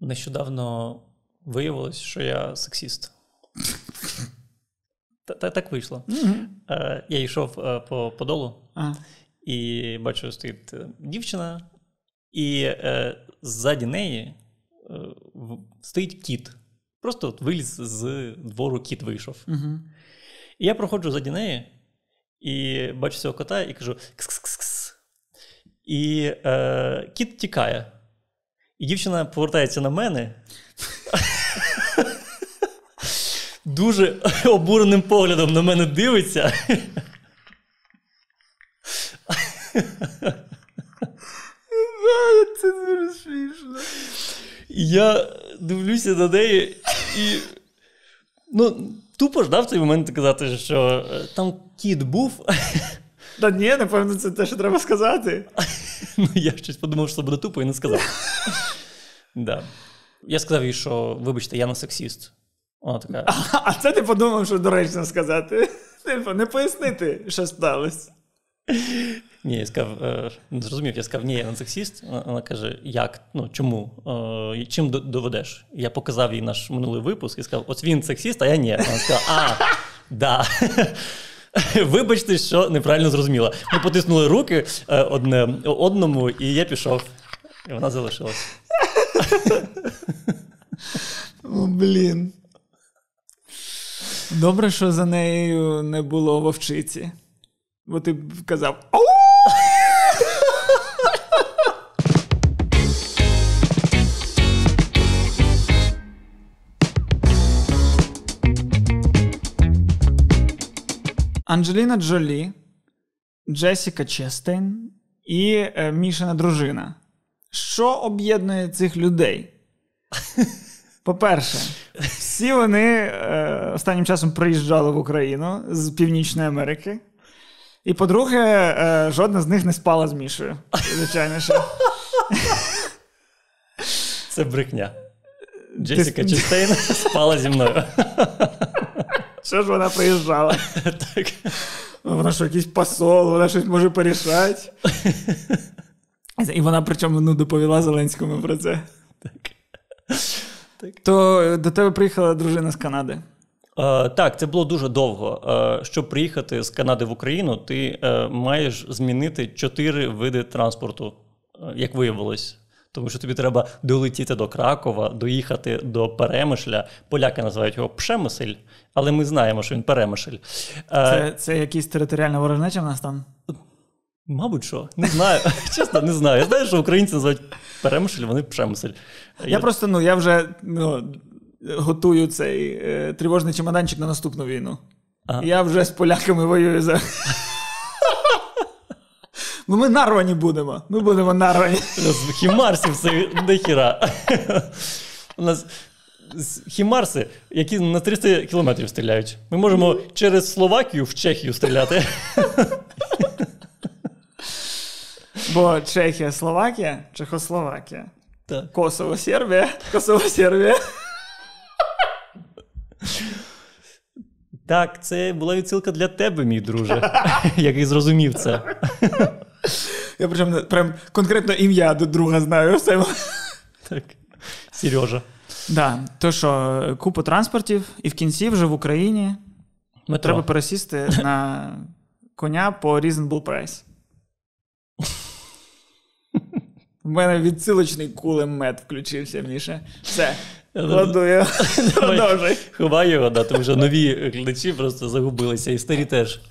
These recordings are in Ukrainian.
Нещодавно виявилось, що я сексіст. Так вийшло. Я йшов по подолу і бачу, стоїть дівчина, і ззаді неї стоїть кіт. Просто от виліз з двору кіт вийшов. І я проходжу ззаді неї і бачу цього кота і кажу: кс-кс-кс. І е, кіт тікає. І дівчина повертається на мене. Дуже обуреним поглядом на мене дивиться. Це дуже смішно. Я дивлюся на неї і. Ну, тупо ж дав в цей момент казати, що е, там кіт був. Та ні, напевно, це те, що треба сказати. Ну, Я щось подумав, що це буде тупо і не сказав. Да. Я сказав їй, що, вибачте, я не сексіст. Вона така. А, а це ти подумав, що доречно сказати. Типу, не пояснити, що сталося. Ні, я сказав, е, не зрозумів, я сказав, ні, я не сексіст. Вона каже, як? Ну, чому? Е, чим доведеш? Я показав їй наш минулий випуск і сказав, от він сексіст, а я ні. Вона сказала, а, да. Вибачте, що неправильно зрозуміла. Ми потиснули руки е, одне одному, і я пішов. І вона залишилась. Блін. Добре, що за нею не було вовчиці. Бо ти б казав. Анджеліна Джолі, Джесіка Честейн і е, Мішина дружина. Що об'єднує цих людей? По-перше, всі вони е, останнім часом приїжджали в Україну з Північної Америки. І по-друге, е, жодна з них не спала з Мішою. Звичайно що. Це брехня. Джесіка. Честейн спала зі мною. Що ж вона приїжджала? Так. Вона що, якийсь посол, вона щось може порішати. І вона причому ну, доповіла Зеленському про це. Так. так. То до тебе приїхала дружина з Канади. Uh, так, це було дуже довго. Uh, щоб приїхати з Канади в Україну, ти uh, маєш змінити чотири види транспорту, як виявилось. Тому що тобі треба долетіти до Кракова, доїхати до Перемишля. Поляки називають його Пшемисель, але ми знаємо, що він Перемишль. Це це якісь територіальна ворожнеча в нас там? Мабуть, що. Не знаю. Чесно, не знаю. Я знаю, що українці називають Перемишль, вони Пшемисель. Я, я просто ну, я вже ну, готую цей е, тривожний чемоданчик на наступну війну. Ага. Я вже з поляками воюю за. Ну, ми нарвані будемо. Ми будемо нарвані. Хімарсів це дохіра. У нас хімарси, які на 300 кілометрів стріляють. Ми можемо через Словакію в Чехію стріляти. Бо Чехія, Словакія, Чехословакія. Так. Косово, Сербія, Косово, Сербія. Так, це була відсилка для тебе, мій друже, який зрозумів це. Я причому прям конкретно ім'я до друга знаю. Так. Сережа. Да. То що, купу транспортів, і в кінці вже в Україні Метро. треба пересісти на коня по reasonable price. У мене відсилочний кулемет включився, Міша. Все. Кладу. Продовжуй. Ховай його, да, тому що нові глядачі просто загубилися, і старі теж.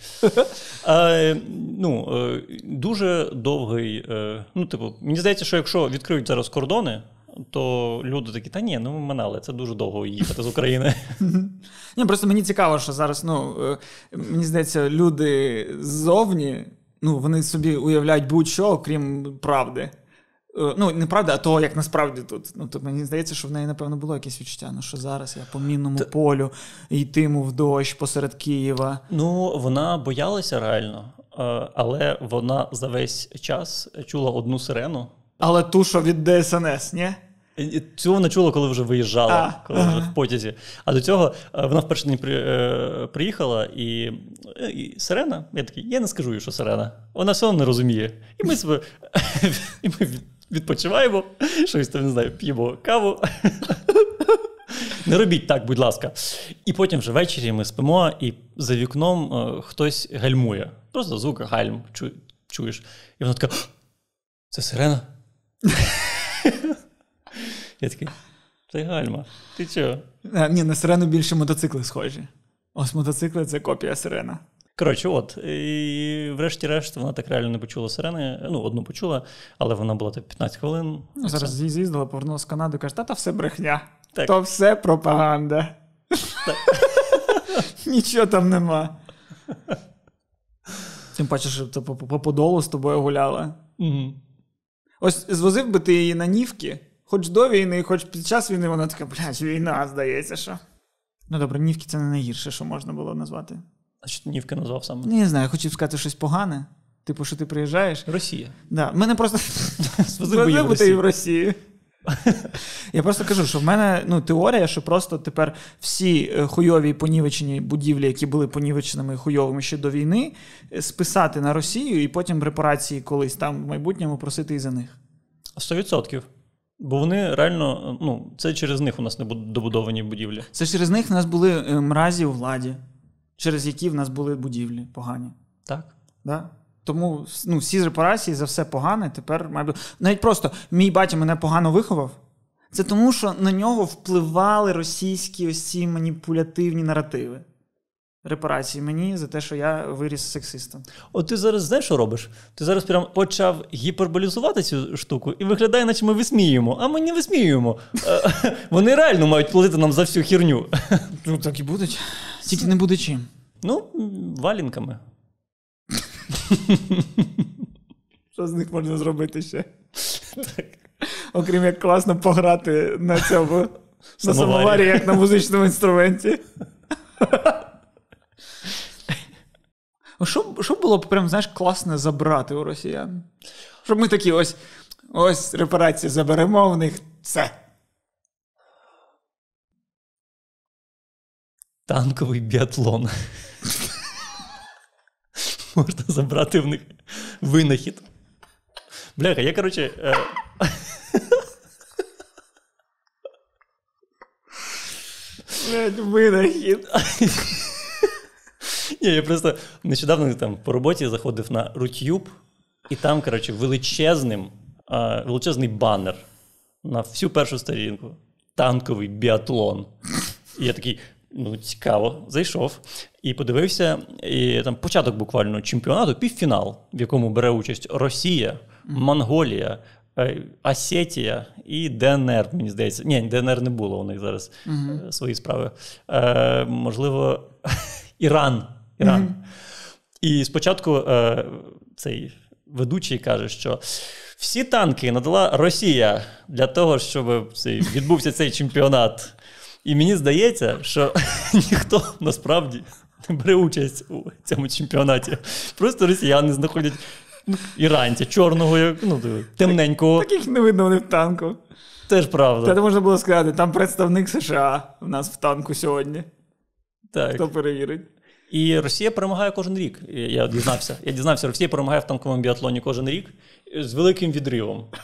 А, ну, е, Дуже довгий. Е, ну, типу, Мені здається, що якщо відкриють зараз кордони, то люди такі, та ні, ну ми минали, це дуже довго їхати з України. Ні, Просто мені цікаво, що зараз, ну, е, мені здається, люди ззовні, ну, вони собі уявляють будь-що, окрім правди. Е, ну, не правда, а того, як насправді тут. Ну, то Мені здається, що в неї, напевно, було якесь відчуття. Ну, що зараз я по мінному Т... полю йтиму в дощ посеред Києва. Ну, вона боялася реально, е, але вона за весь час чула одну сирену. Але ту, що від ДСНС, ні? Цю вона чула, коли вже виїжджала, а, коли ага. вже в потязі. А до цього е, вона вперше не приїхала, і і сирена. Я такий, я не скажу їй, що сирена. Вона все одно не розуміє. І ми себе і ми відпочиваємо, щось там не знаю, п'ємо каву. Не робіть так, будь ласка. І потім вже ввечері ми спимо, і за вікном е, хтось гальмує. Просто звук гальм чу, чуєш. І вона така: це сирена. Я такий, це гальма. Ти чого? А, ні, на сирену більше мотоцикли схожі. Ось мотоцикли це копія сирена. Коротше, от, і врешті-решт, вона так реально не почула сирени. Ну, одну почула, але вона була так 15 хвилин. Ну, зараз Це- з'їздила, повернулася з Канади, каже, та та все брехня. Так. То все пропаганда. Нічого там нема. Тим паче, що то по, по Подолу з тобою гуляла. Мгм. Ось звозив би ти її на нівки, хоч до війни, хоч під час війни, вона така, блядь, війна, здається, що. Ну добре, нівки це не найгірше, що можна було назвати. А що ти назвав саме? Не знаю, хотів сказати щось погане. Типу, що ти приїжджаєш. Росія. Да, мене просто Звозив би в Росію. Я просто кажу, що в мене ну, теорія, що просто тепер всі е, хуйові понівечені будівлі, які були понівеченими і хуйовими ще до війни, е, списати на Росію і потім репарації колись там в майбутньому просити і за них. 100%. Бо вони реально, ну, це через них у нас не будуть добудовані будівлі. Це через них в нас були е, мразі у владі, через які в нас були будівлі погані. Так. Да? Тому ну, всі репарації за все погане тепер має бути. Навіть просто мій батя мене погано виховав. Це тому, що на нього впливали російські ось ці маніпулятивні наративи. Репарації мені за те, що я виріс сексистом. От ти зараз знаєш, що робиш? Ти зараз прям почав гіперболізувати цю штуку і виглядає, наче ми висміюємо, а ми не висміюємо. Е, Вони реально мають платити нам за всю херню. Ну, так і будуть. Тільки не буде чим. Ну, валінками. Що з них можна зробити ще? Окрім як класно пограти на цьому на самоварі, як на музичному інструменті. Що, що було б прям, знаєш, класне забрати у росіян? Щоб ми такі ось ось репарації заберемо в них все. Танковий біатлон. Можна забрати в них винахід. Бляха, я, коротше. е, Блядь, винахід. Ні, я просто нещодавно там по роботі заходив на Рутюб, і там, коротше, величезним, а, величезний банер на всю першу сторінку. Танковий біатлон. І я такий, ну, цікаво, зайшов і подивився. І там початок буквально чемпіонату, півфінал, в якому бере участь Росія, Монголія. е, Осетія і ДНР, мені здається. Ні, ДНР не було у них зараз е, свої справи. Е, можливо, Іран. Іран. І спочатку е, цей ведучий каже, що всі танки надала Росія для того, щоб цей, відбувся цей чемпіонат. І мені здається, що ніхто насправді не бере участь у цьому чемпіонаті. Просто росіяни знаходять ну, іранця, чорного, ну, темненького. Таких не видно вони в танку. Теж правда. Та можна було сказати, там представник США в нас в танку сьогодні. Так. Хто перевірить? І Росія перемагає кожен рік. Я- дізнався. Я дізнався, Росія перемагає в танковому біатлоні кожен рік з великим відривом.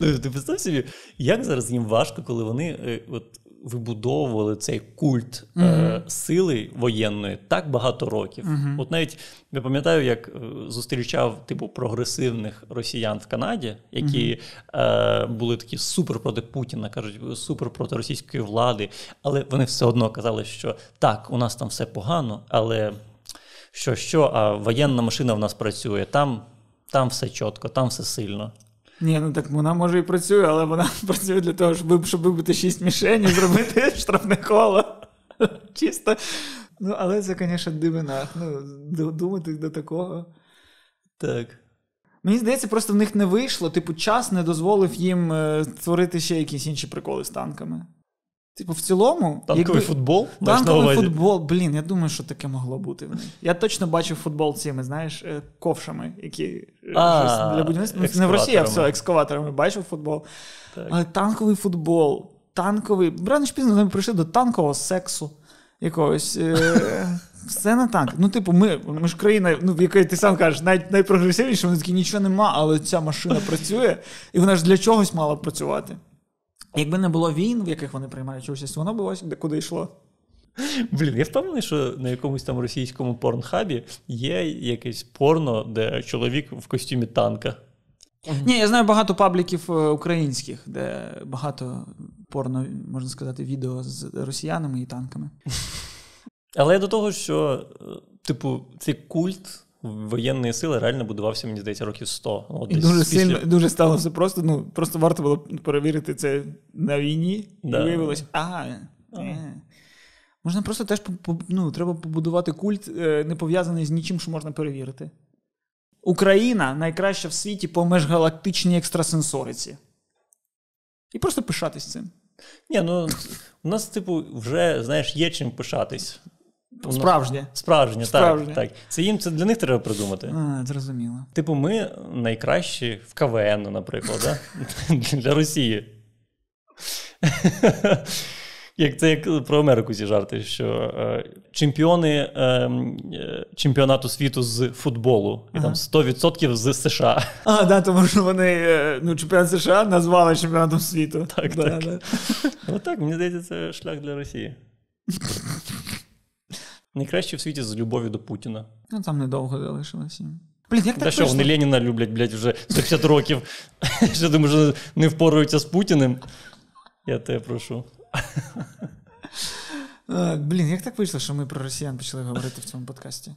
Ну, ти представ собі, як зараз їм важко, коли вони е, от, вибудовували цей культ е, сили воєнної так багато років. От навіть я пам'ятаю, як е, зустрічав типу прогресивних росіян в Канаді, які е, були такі супер проти Путіна, кажуть, супер проти російської влади, але вони все одно казали, що так, у нас там все погано, але що, що, а воєнна машина в нас працює, там, там все чітко, там все сильно. Ні, ну так вона може і працює, але вона працює для того, щоб, щоб вибити шість мішень і зробити штрафне коло. Чисто. Ну, але це, звісно, дивина. Ну, думати до такого. Так. Мені здається, просто в них не вийшло. Типу, час не дозволив їм е, створити ще якісь інші приколи з танками. Типу, в цілому. Танковий футбол? Танковий увазі? футбол, блін, я думаю, що таке могло бути. Я точно бачив футбол цими, знаєш, е, ковшами, які е, А, щось для будівництва. Не в Росії, а все, екскаваторами. бачив футбол. Так. Але танковий футбол, танковий. Рано пізно ми прийшли до танкового сексу. Якогось. Е... Все не так. Ну, типу, ми ми ж країна, ну, в якої ти сам кажеш, навіть найпрогресивніше, вони такі нічого нема, але ця машина працює, і вона ж для чогось мала працювати. Якби не було війн, в яких вони приймають участь, воно б ось куди йшло. Блін, я впевнений, що на якомусь там російському порнхабі є якесь порно, де чоловік в костюмі танка. Ні, я знаю багато пабліків е, українських, де багато порно, можна сказати, відео з росіянами і танками. Але я до того, що, е, типу, цей культ воєнної сили реально будувався, мені здається, років 100. Ну, от, і дуже після... сильно дуже стало все просто. Ну, просто варто було перевірити це на війні, да. і виявилось, ага. Е. Можна просто теж ну, треба побудувати культ, е, не пов'язаний з нічим, що можна перевірити. Україна найкраща в світі по межгалактичній екстрасенсориці. І просто пишатись цим. Ні, ну у нас, типу, вже, знаєш, є чим пишатись. Справжнє. Справжнє, Справжнє. так. так. Це їм це для них треба придумати. А, Зрозуміло. Типу, ми найкращі в КВН, наприклад, да? для Росії. Як це як про Америку ці жарти, що е, чемпіони е, е, чемпіонату світу з футболу, і ага. там 100% з США. А, да, тому що вони е, ну, чемпіонат США назвали чемпіонатом світу. Так, да, так. Да. Отак, мені здається, це шлях для Росії. Найкраще в світі з любов'ю до Путіна. Ну там недовго залишилося. Блін, як так Та що, вони Леніна люблять, блядь, вже 150 років. Що думаю, що не впоруються з Путіним. Я тебе прошу. Блін, як так вийшло, що ми про росіян почали говорити в цьому подкасті?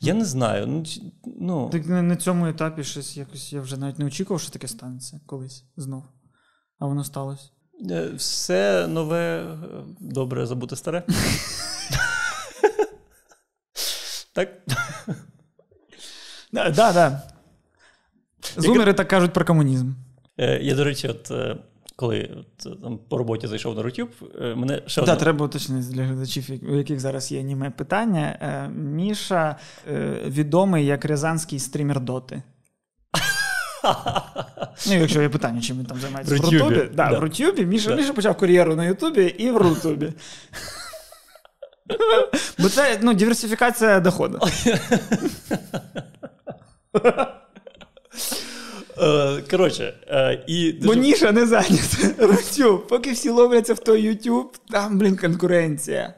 Я не знаю. Ну, ну... Так на цьому етапі щось якось я вже навіть не очікував, що таке станеться колись знов. А воно сталося. Е, все нове, е, добре забути старе. Так? Так, так. Зумери так кажуть про комунізм. Е, я, до речі, от коли там по роботі зайшов на YouTube, е, мене ще одна... треба уточнити для глядачів, у яких зараз є аніме питання. Е, Міша е, відомий як рязанський стрімер Доти. Ну, якщо є питання, чим він там займається в Рутубі. Да, да. В Рутюбі. Міша, да. Міша почав кар'єру на Ютубі і в Рутубі. Бо це ну, диверсифікація доходу. Е, коротше, е, і... Бо ніша не зайнята. Рутю, поки всі ловляться в той YouTube, там, блін, конкуренція.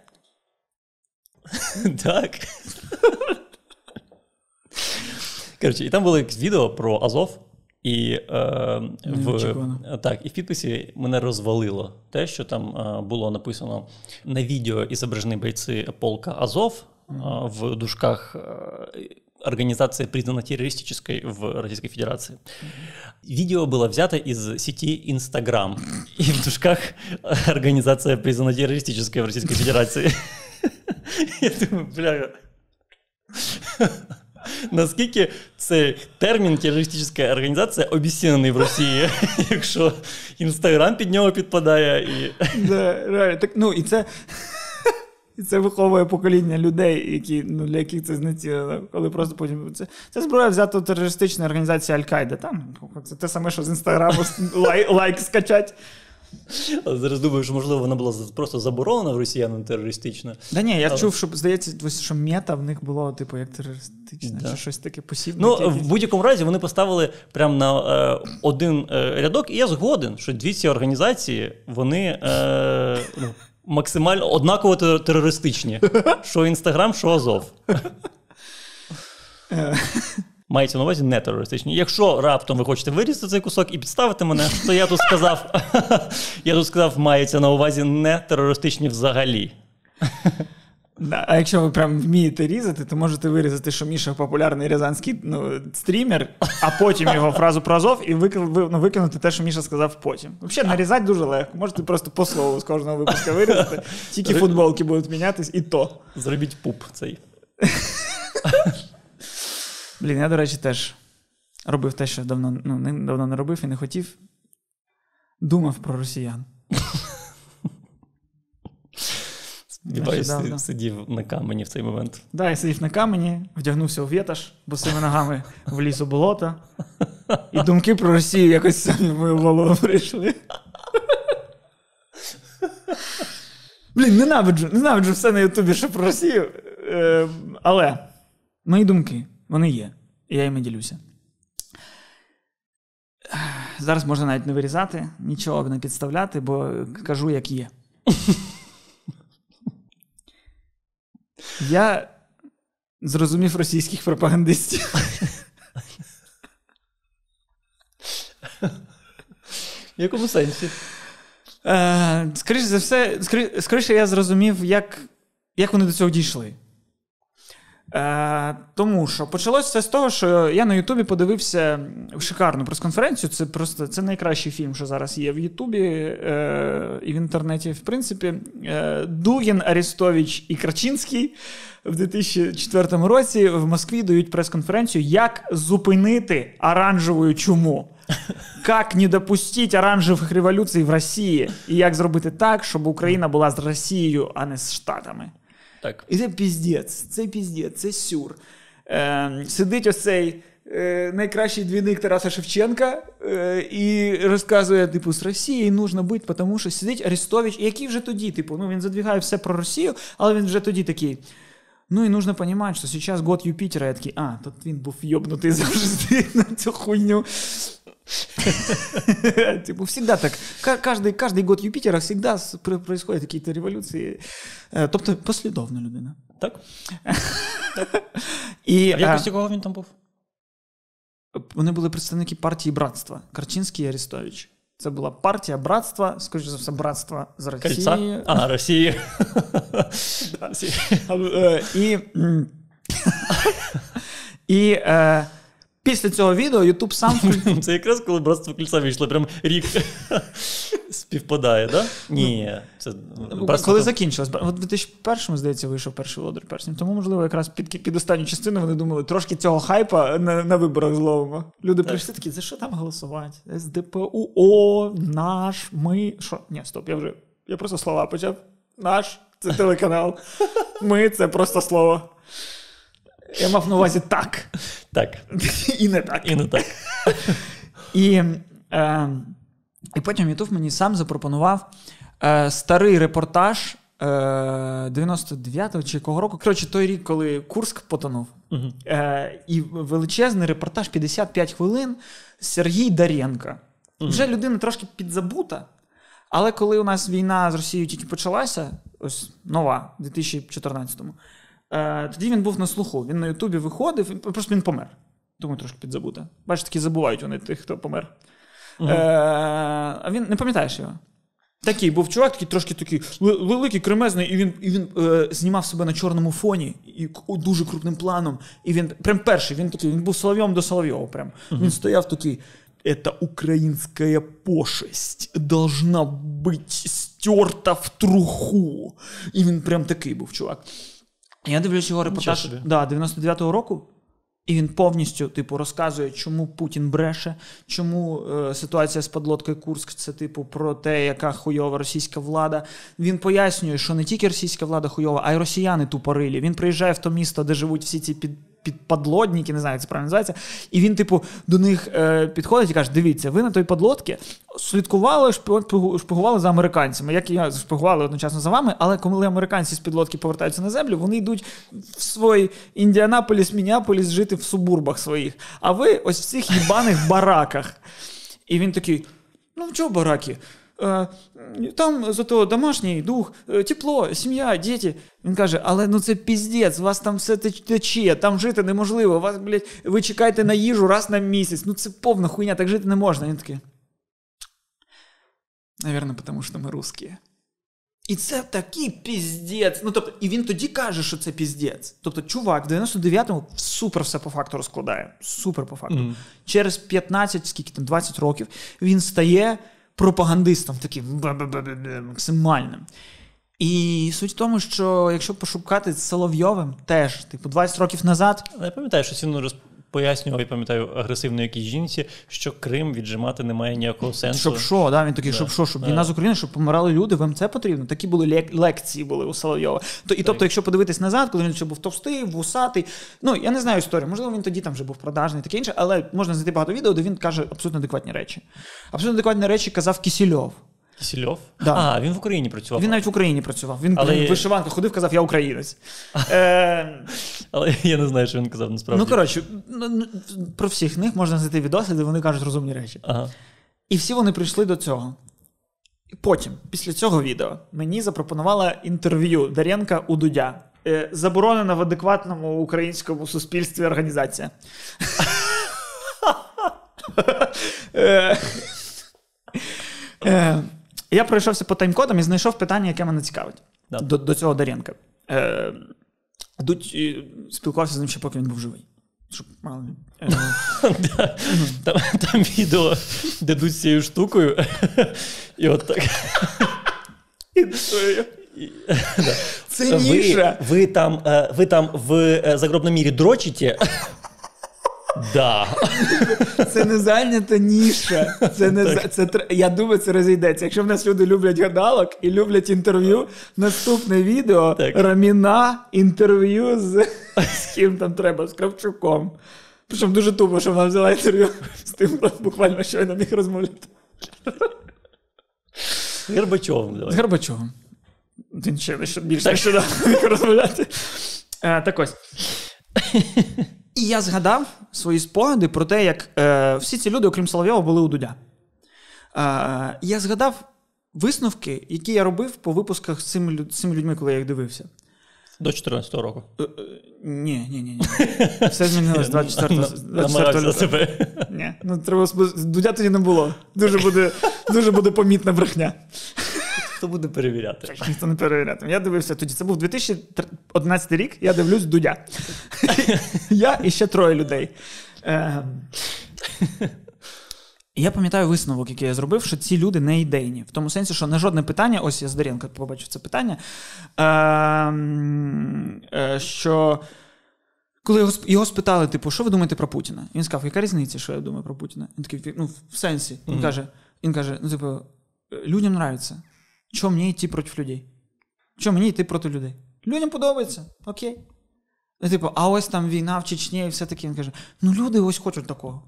Так. Коротше, і там було якесь відео про Азов. І е, в так, і в підписі мене розвалило те, що там е, було написано на відео і зображені бойці полка Азов е, в дужках организация признана террористической в Российской Федерации. Видео было взято из сети Instagram. И в дужках организация признана террористической в Российской Федерации. Я думаю, бля. Наскільки цей термін терористична організація обіцяний в Росії, якщо Інстаграм під нього підпадає і. Да, реально. Так, ну, і це і це виховує покоління людей, які, ну, для яких це знецілено, коли просто потім. Це це зброя взята у терористичної організації Аль-Каїда. Там це те саме, що з інстаграму лай, лайк скачать. Але зараз думаю, що можливо вона була просто заборонена в росіянам терористично. Да ні, я Але... чув, що здається, що мета в них було, типу, як терористична, да. чи щось таке посібне. Ну, якісь. в будь-якому разі вони поставили прямо на е, один е, рядок, і я згоден, що дві ці організації, вони. Е, ну, максимально однаково терористичні. Що Інстаграм, що Азов. Мається на увазі не терористичні. Якщо раптом ви хочете вирізати цей кусок і підставити мене, то я тут сказав, я тут сказав, мається на увазі не терористичні взагалі. Да, А якщо ви прям вмієте різати, то можете вирізати, що Міша популярний рязанський ну, стрімер, а потім його фразу про Азов і ну, викинути те, що Міша сказав потім. Взагалі, нарізати дуже легко. Можете просто по слову з кожного випуска вирізати, тільки футболки будуть мінятись, і то. Зробіть пуп цей. Блін, я, до речі, теж робив те, що давно ну, не, давно не робив і не хотів. Думав про росіян. Сподіваюся, сидів на камені в цей момент. Так, да, я сидів на камені, вдягнувся у вітаж, босими ногами вліз у болото. І думки про Росію якось самі в мою голову прийшли. Блін, ненавиджу, ненавиджу все на Ютубі, що про Росію. Е, але мої думки, вони є. І я їми ділюся. Зараз можна навіть не вирізати, нічого не підставляти, бо кажу, як є. Я зрозумів російських пропагандистів. В якому сенсі? Е, Скоріше за все, скоріше я зрозумів, як як вони до цього дійшли. Е, Тому що почалося все з того, що я на Ютубі подивився шикарну прес-конференцію. Це просто це найкращий фільм, що зараз є в Ютубі е, і в інтернеті. В принципі, е, Дугін, Арестович і Крачинський в 2004 році в Москві дають прес-конференцію, як зупинити оранжеву чуму. Як не допустити оранжевих революцій в Росії, і як зробити так, щоб Україна була з Росією, а не з Штатами. Так. І це піздець, це піздець, це сюр. Е, Сидить ось цей е, найкращий двійник Тараса Шевченка е, і розказує, типу, з Росією нужно бути, тому що сидить Арестович, який вже тоді, типу, ну він задвігає все про Росію, але він вже тоді такий. Ну і нужно понимать, що зараз год Юпітера, я такий, а, тут він був йобнутий завжди на цю хуйню. Типу, всегда так. Каждый, каждый год Юпитера всегда происходят какие-то революції. Тобто послідовна людина. Так. І, а в якості кого він там був? Вони були представники партії братства Карчинський і Арестович. Це була партія братства, скоріше за все, братства з Росії. Кольца? А, Росії. І і Після цього відео Ютуб сам. Це якраз коли братство кільця вийшло, прям рік співпадає, так? Ні. це братство... Коли закінчилось, у 2001-му, здається, вийшов перший володар перснів. Тому, можливо, якраз під під останню частину вони думали, трошки цього хайпа на на виборах зловимо. Люди так. прийшли такі, за що там голосувати? СДПУ, О, наш, ми. Що? Ні, стоп, я вже. Я просто слова почав. Наш це телеканал. Ми це просто слово. Я мав на увазі так. Так. І не так. І не так. І е, і потім Ютуб мені сам запропонував е, старий репортаж е, 99-го чи якого року. Коротше, той рік, коли Курск потонув. Угу. Е, І величезний репортаж 55 хвилин Сергій Даренко. Угу. Вже людина трошки підзабута. Але коли у нас війна з Росією тільки почалася, ось нова, в 2014-му. Е, тоді він був на слуху. Він на Ютубі виходив, просто він помер. Думаю, трошки підзабута. Бачиш, такі забувають вони тих, хто помер. Е, А він не пам'ятаєш його? Такий був чувак, такий трошки такий великий, кремезний, і він і він е, знімав себе на чорному фоні і дуже крупним планом. І він прям перший, він такий, він був Соловйом до Соловйова. Прям. Uh-huh. Він стояв такий. Эта украинская пошесть должна быть стерта в труху. І він прям такий був чувак. Я дивлюсь його репортаж да, 99-го року, і він повністю типу, розказує, чому Путін бреше, чому е, ситуація з подлодкою Курск це типу про те, яка хуйова російська влада. Він пояснює, що не тільки російська влада хуйова, а й росіяни тупорилі. Він приїжджає в то місто, де живуть всі ці під підподлодники, не знаю, як це правильно називається. І він, типу, до них е, підходить і каже: Дивіться, ви на той подлодці слідкували, шпигували за американцями, як і я шпигували одночасно за вами, але коли американці з підлодки повертаються на землю, вони йдуть в свій Індіанаполіс, Мініаполіс жити в субурбах своїх. А ви ось в цих їбаних бараках. І він такий: ну, чого бараки? Е, там зато домашній дух, е, тепло, сім'я, діти. Він каже, але ну це піздець, у вас там все тече, там жити неможливо. Вас, блядь, ви чекаєте на їжу раз на місяць. Ну це повна хуйня, так жити не можна. Він такий. Наверно, тому що ми русські. І це такий піздець. Ну, тобто, І він тоді каже, що це піздець. Тобто, чувак, в 99-му супер все по факту розкладає. Супер по факту. Mm. Через 15, скільки там, 20 років він стає пропагандистом таким максимальним. І суть в тому, що якщо пошукати з Соловйовим, теж, типу, 20 років назад. Я пам'ятаю, що він роз... пояснював, я пам'ятаю, агресивно якійсь жінці, що Крим віджимати немає ніякого сенсу. Щоб що, да, він такий, да. щоб що, щоб війна з України, щоб помирали люди, вам це потрібно. Такі були лек- лекції були у Соловйова. То, І так. тобто, якщо подивитись назад, коли він ще був товстий, вусатий, ну я не знаю історію, можливо, він тоді там вже був продажний, таке інше, але можна знайти багато відео, де він каже абсолютно адекватні речі. Абсолютно адекватні речі казав Кісільов. Кисельов? Да. А, він в Україні працював. Він навіть в Україні працював. Він Але- в вишиванках ходив, казав, я українець. Е, Але я не знаю, що він казав насправді. ну, коротше, ну, ну, про всіх них можна знайти відоси, де вони кажуть розумні речі. Ага. І всі вони прийшли до цього. І потім, після цього відео, мені запропонувала інтерв'ю Даренка у Дудя. Е, заборонена в адекватному українському суспільстві організація. Я пройшовся по таймкодам і знайшов питання, яке мене цікавить. Да. До, до цього Даренка. Е, Дудь е, спілкувався з ним ще поки він був живий. Щоб, мало е. Там, відео, де дуть цією штукою. І от так. Це ніша. Ви, ви, там, е, ви там в загробному мірі дрочите? Да. Це не зайнята ніша. Це не за- це я думаю, це розійдеться. Якщо в нас люди люблять гадалок і люблять інтерв'ю, наступне відео Так. Раміна інтерв'ю з, з ким там треба, з Кравчуком. Причому дуже тупо, що вона взяла інтерв'ю з тим, буквально щойно міг розмовляти. Горбачовим З. Горбачовим. Він ще більше розмовляти. Е, так ось. І я згадав свої спогади про те, як е, всі ці люди, окрім Соловйова, були у Дудя. Е, я згадав висновки, які я робив по випусках з цими, люд- з цими людьми, коли я їх дивився. До 14-го року. Е, е, Ні, ні, ні, ні. Все змінилось 24 На- 24 Намагався лютого. себе. Ні, ну треба Дудя тоді не було. Дуже буде, дуже буде помітна брехня. Хто буде перевіряти? Ніхто не перевірятиме. Я дивився тоді. Це був 2011 рік. Я дивлюсь Дудя. Я і ще троє людей. Ем. І я пам'ятаю висновок, який я зробив, що ці люди не ідейні. В тому сенсі, що не жодне питання, ось я з Даренка побачив це питання. ем, е, Що коли його, його спитали, типу, що ви думаєте про Путіна? І він сказав, яка різниця, що я думаю про Путіна? Він такий, ну, в сенсі. Він Мгм. каже, він каже: ну, типу, людям нравиться. Чого мені йти проти людей? Чого мені йти проти людей? Людям подобається, окей. Ну, типу, а ось там війна в Чечні і все таке. Він каже: ну люди ось хочуть такого.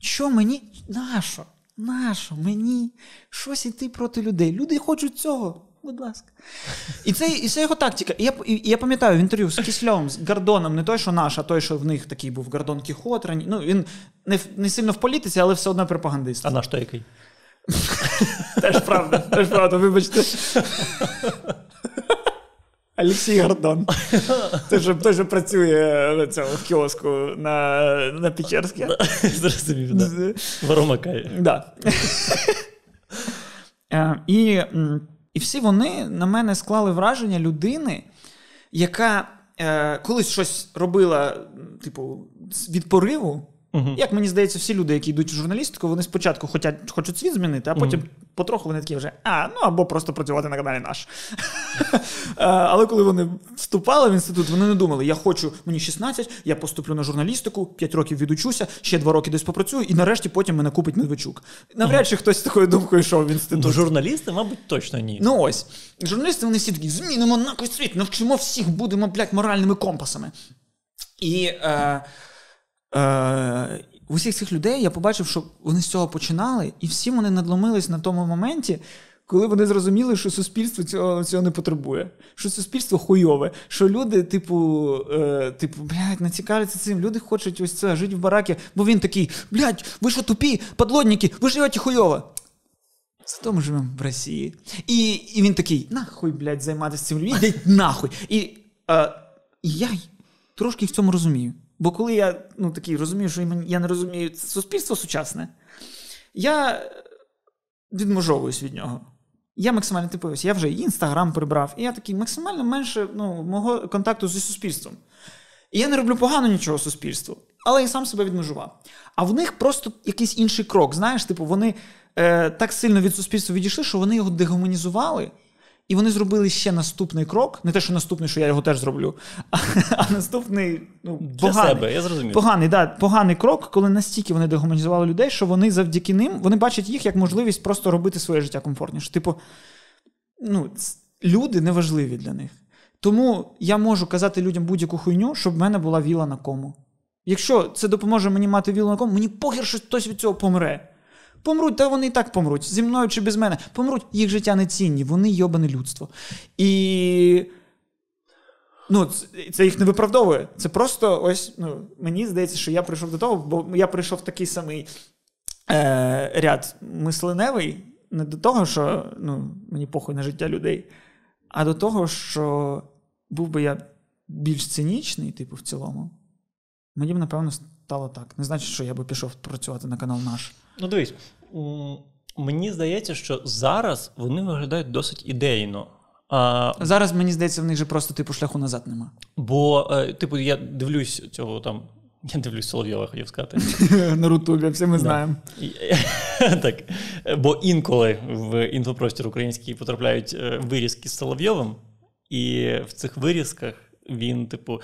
Що мені? Нащо? Нащо? Мені щось іти проти людей. Люди хочуть цього. Будь ласка. І це, і це його тактика. І я, і, і я пам'ятаю в інтерв'ю з Кисльовим, з Гордоном, не той, що наш, а той, що в них такий був Гордон Кіхот. Ну, він не, не сильно в політиці, але все одно пропагандист. А наш то який? Теж правда, теж правда, вибачте. Олексій Гордон. Той, що, той, що працює в цьому в кіоску на, на Печерське. Зрозумів, да. Воромакає. Да. Е, і, і всі вони на мене склали враження людини, яка е, колись щось робила, типу, від пориву. Мгм. Як мені здається, всі люди, які йдуть в журналістику, вони спочатку хочуть, хочуть світ змінити, а потім потроху вони такі вже, а, ну або просто працювати на каналі наш. Е, Але коли вони вступали в інститут, вони не думали, я хочу, мені 16, я поступлю на журналістику, 5 років відучуся, ще 2 роки десь попрацюю, і нарешті потім мене купить Медведчук. Навряд чи хтось з такою думкою йшов в інститут. Ну, журналісти, мабуть, точно ні. Ну ось. Журналісти вони всі такі, змінимо нахуй світ, навчимо всіх, будемо, блядь, моральними компасами. І е, е, у всіх цих людей я побачив, що вони з цього починали, і всі вони надломились на тому моменті, коли вони зрозуміли, що суспільство цього, цього не потребує, що суспільство хуйове, що люди, типу, е, типу, блядь, не цікавляться цим. Люди хочуть ось це жити в баракі, бо він такий, блядь, ви що тупі, подлодники, ви живете хуйово. Зато ми живемо в Росії. І, і він такий: нахуй, блядь, займатися цим людьми, йдіть нахуй. І е, я трошки в цьому розумію. Бо коли я ну, такий розумію, що я не розумію це суспільство сучасне, я відмежовуюсь від нього. Я максимально типу, я вже і інстаграм прибрав, і я такий максимально менше ну, мого контакту зі суспільством. І я не роблю погано нічого суспільству, але і сам себе відмежував. А в них просто якийсь інший крок. Знаєш, типу, вони е, так сильно від суспільства відійшли, що вони його дегуманізували, і вони зробили ще наступний крок. Не те, що наступний, що я його теж зроблю, а, а наступний ну, Для поганий. себе, я зрозумів. Поганий, да, поганий крок, коли настільки вони дегуманізували людей, що вони завдяки ним вони бачать їх як можливість просто робити своє життя комфортніше. Типу, ну, люди неважливі для них. Тому я можу казати людям будь-яку хуйню, щоб в мене була віла на кому. Якщо це допоможе мені мати вілу на кому, мені похер, що хтось від цього помре. Помруть, та вони і так помруть. Зі мною чи без мене. Помруть, їх життя не цінні, вони йобане людство. І. Ну, це їх не виправдовує. Це просто ось ну, мені здається, що я прийшов до того, бо я прийшов в такий самий е, ряд мисленевий, не до того, що ну, мені похуй на життя людей, а до того, що був би я більш цинічний, типу, в цілому, мені б, напевно, стало так. Не значить, що я би пішов працювати на канал наш. Ну, дивись, мені здається, що зараз вони виглядають досить ідейно. А, Зараз мені здається, в них же просто типу шляху назад нема. Бо, е, типу, я дивлюсь цього там. Я дивлюсь Соловйова, хотів сказати. На Рутубі, всі ми знаємо. Так. Бо інколи в інфопростір український потрапляють е, вирізки з Соловйовим, і в цих вирізках він, типу,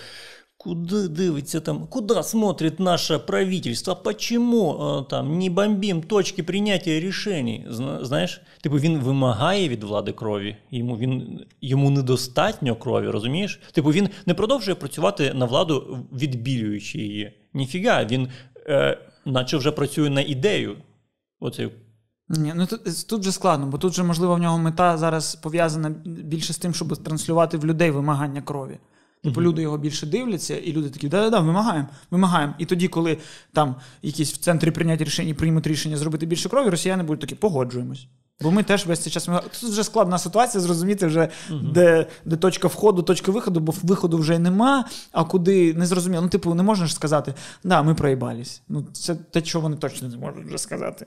Куда дивиться там, куда смотрит наше правительство? Почему там не бомбим точки прийняття рішень? Знаєш, типу він вимагає від влади крові, йому він йому недостатньо крові, розумієш? Типу він не продовжує працювати на владу, відбілюючи її. Ніфіга, він е, наче вже працює на ідею. Оцей ні, ну Тут тут вже складно, бо тут же, можливо, в нього мета зараз пов'язана більше з тим, щоб транслювати в людей вимагання крові. Типу, люди його більше дивляться, і люди такі, да-да-да, вимагаємо, вимагаємо. І тоді, коли там якісь в центрі прийняття рішень приймуть рішення зробити більше крові, росіяни будуть такі, погоджуємось. Бо ми теж весь цей час Тут вже складна ситуація, зрозуміти, вже, uh-huh. де де точка входу, точка виходу, бо виходу вже нема, а куди не зрозуміло. Ну, типу, не можна ж сказати, да, ми проїбались. Ну, це те, що вони точно не можуть вже сказати.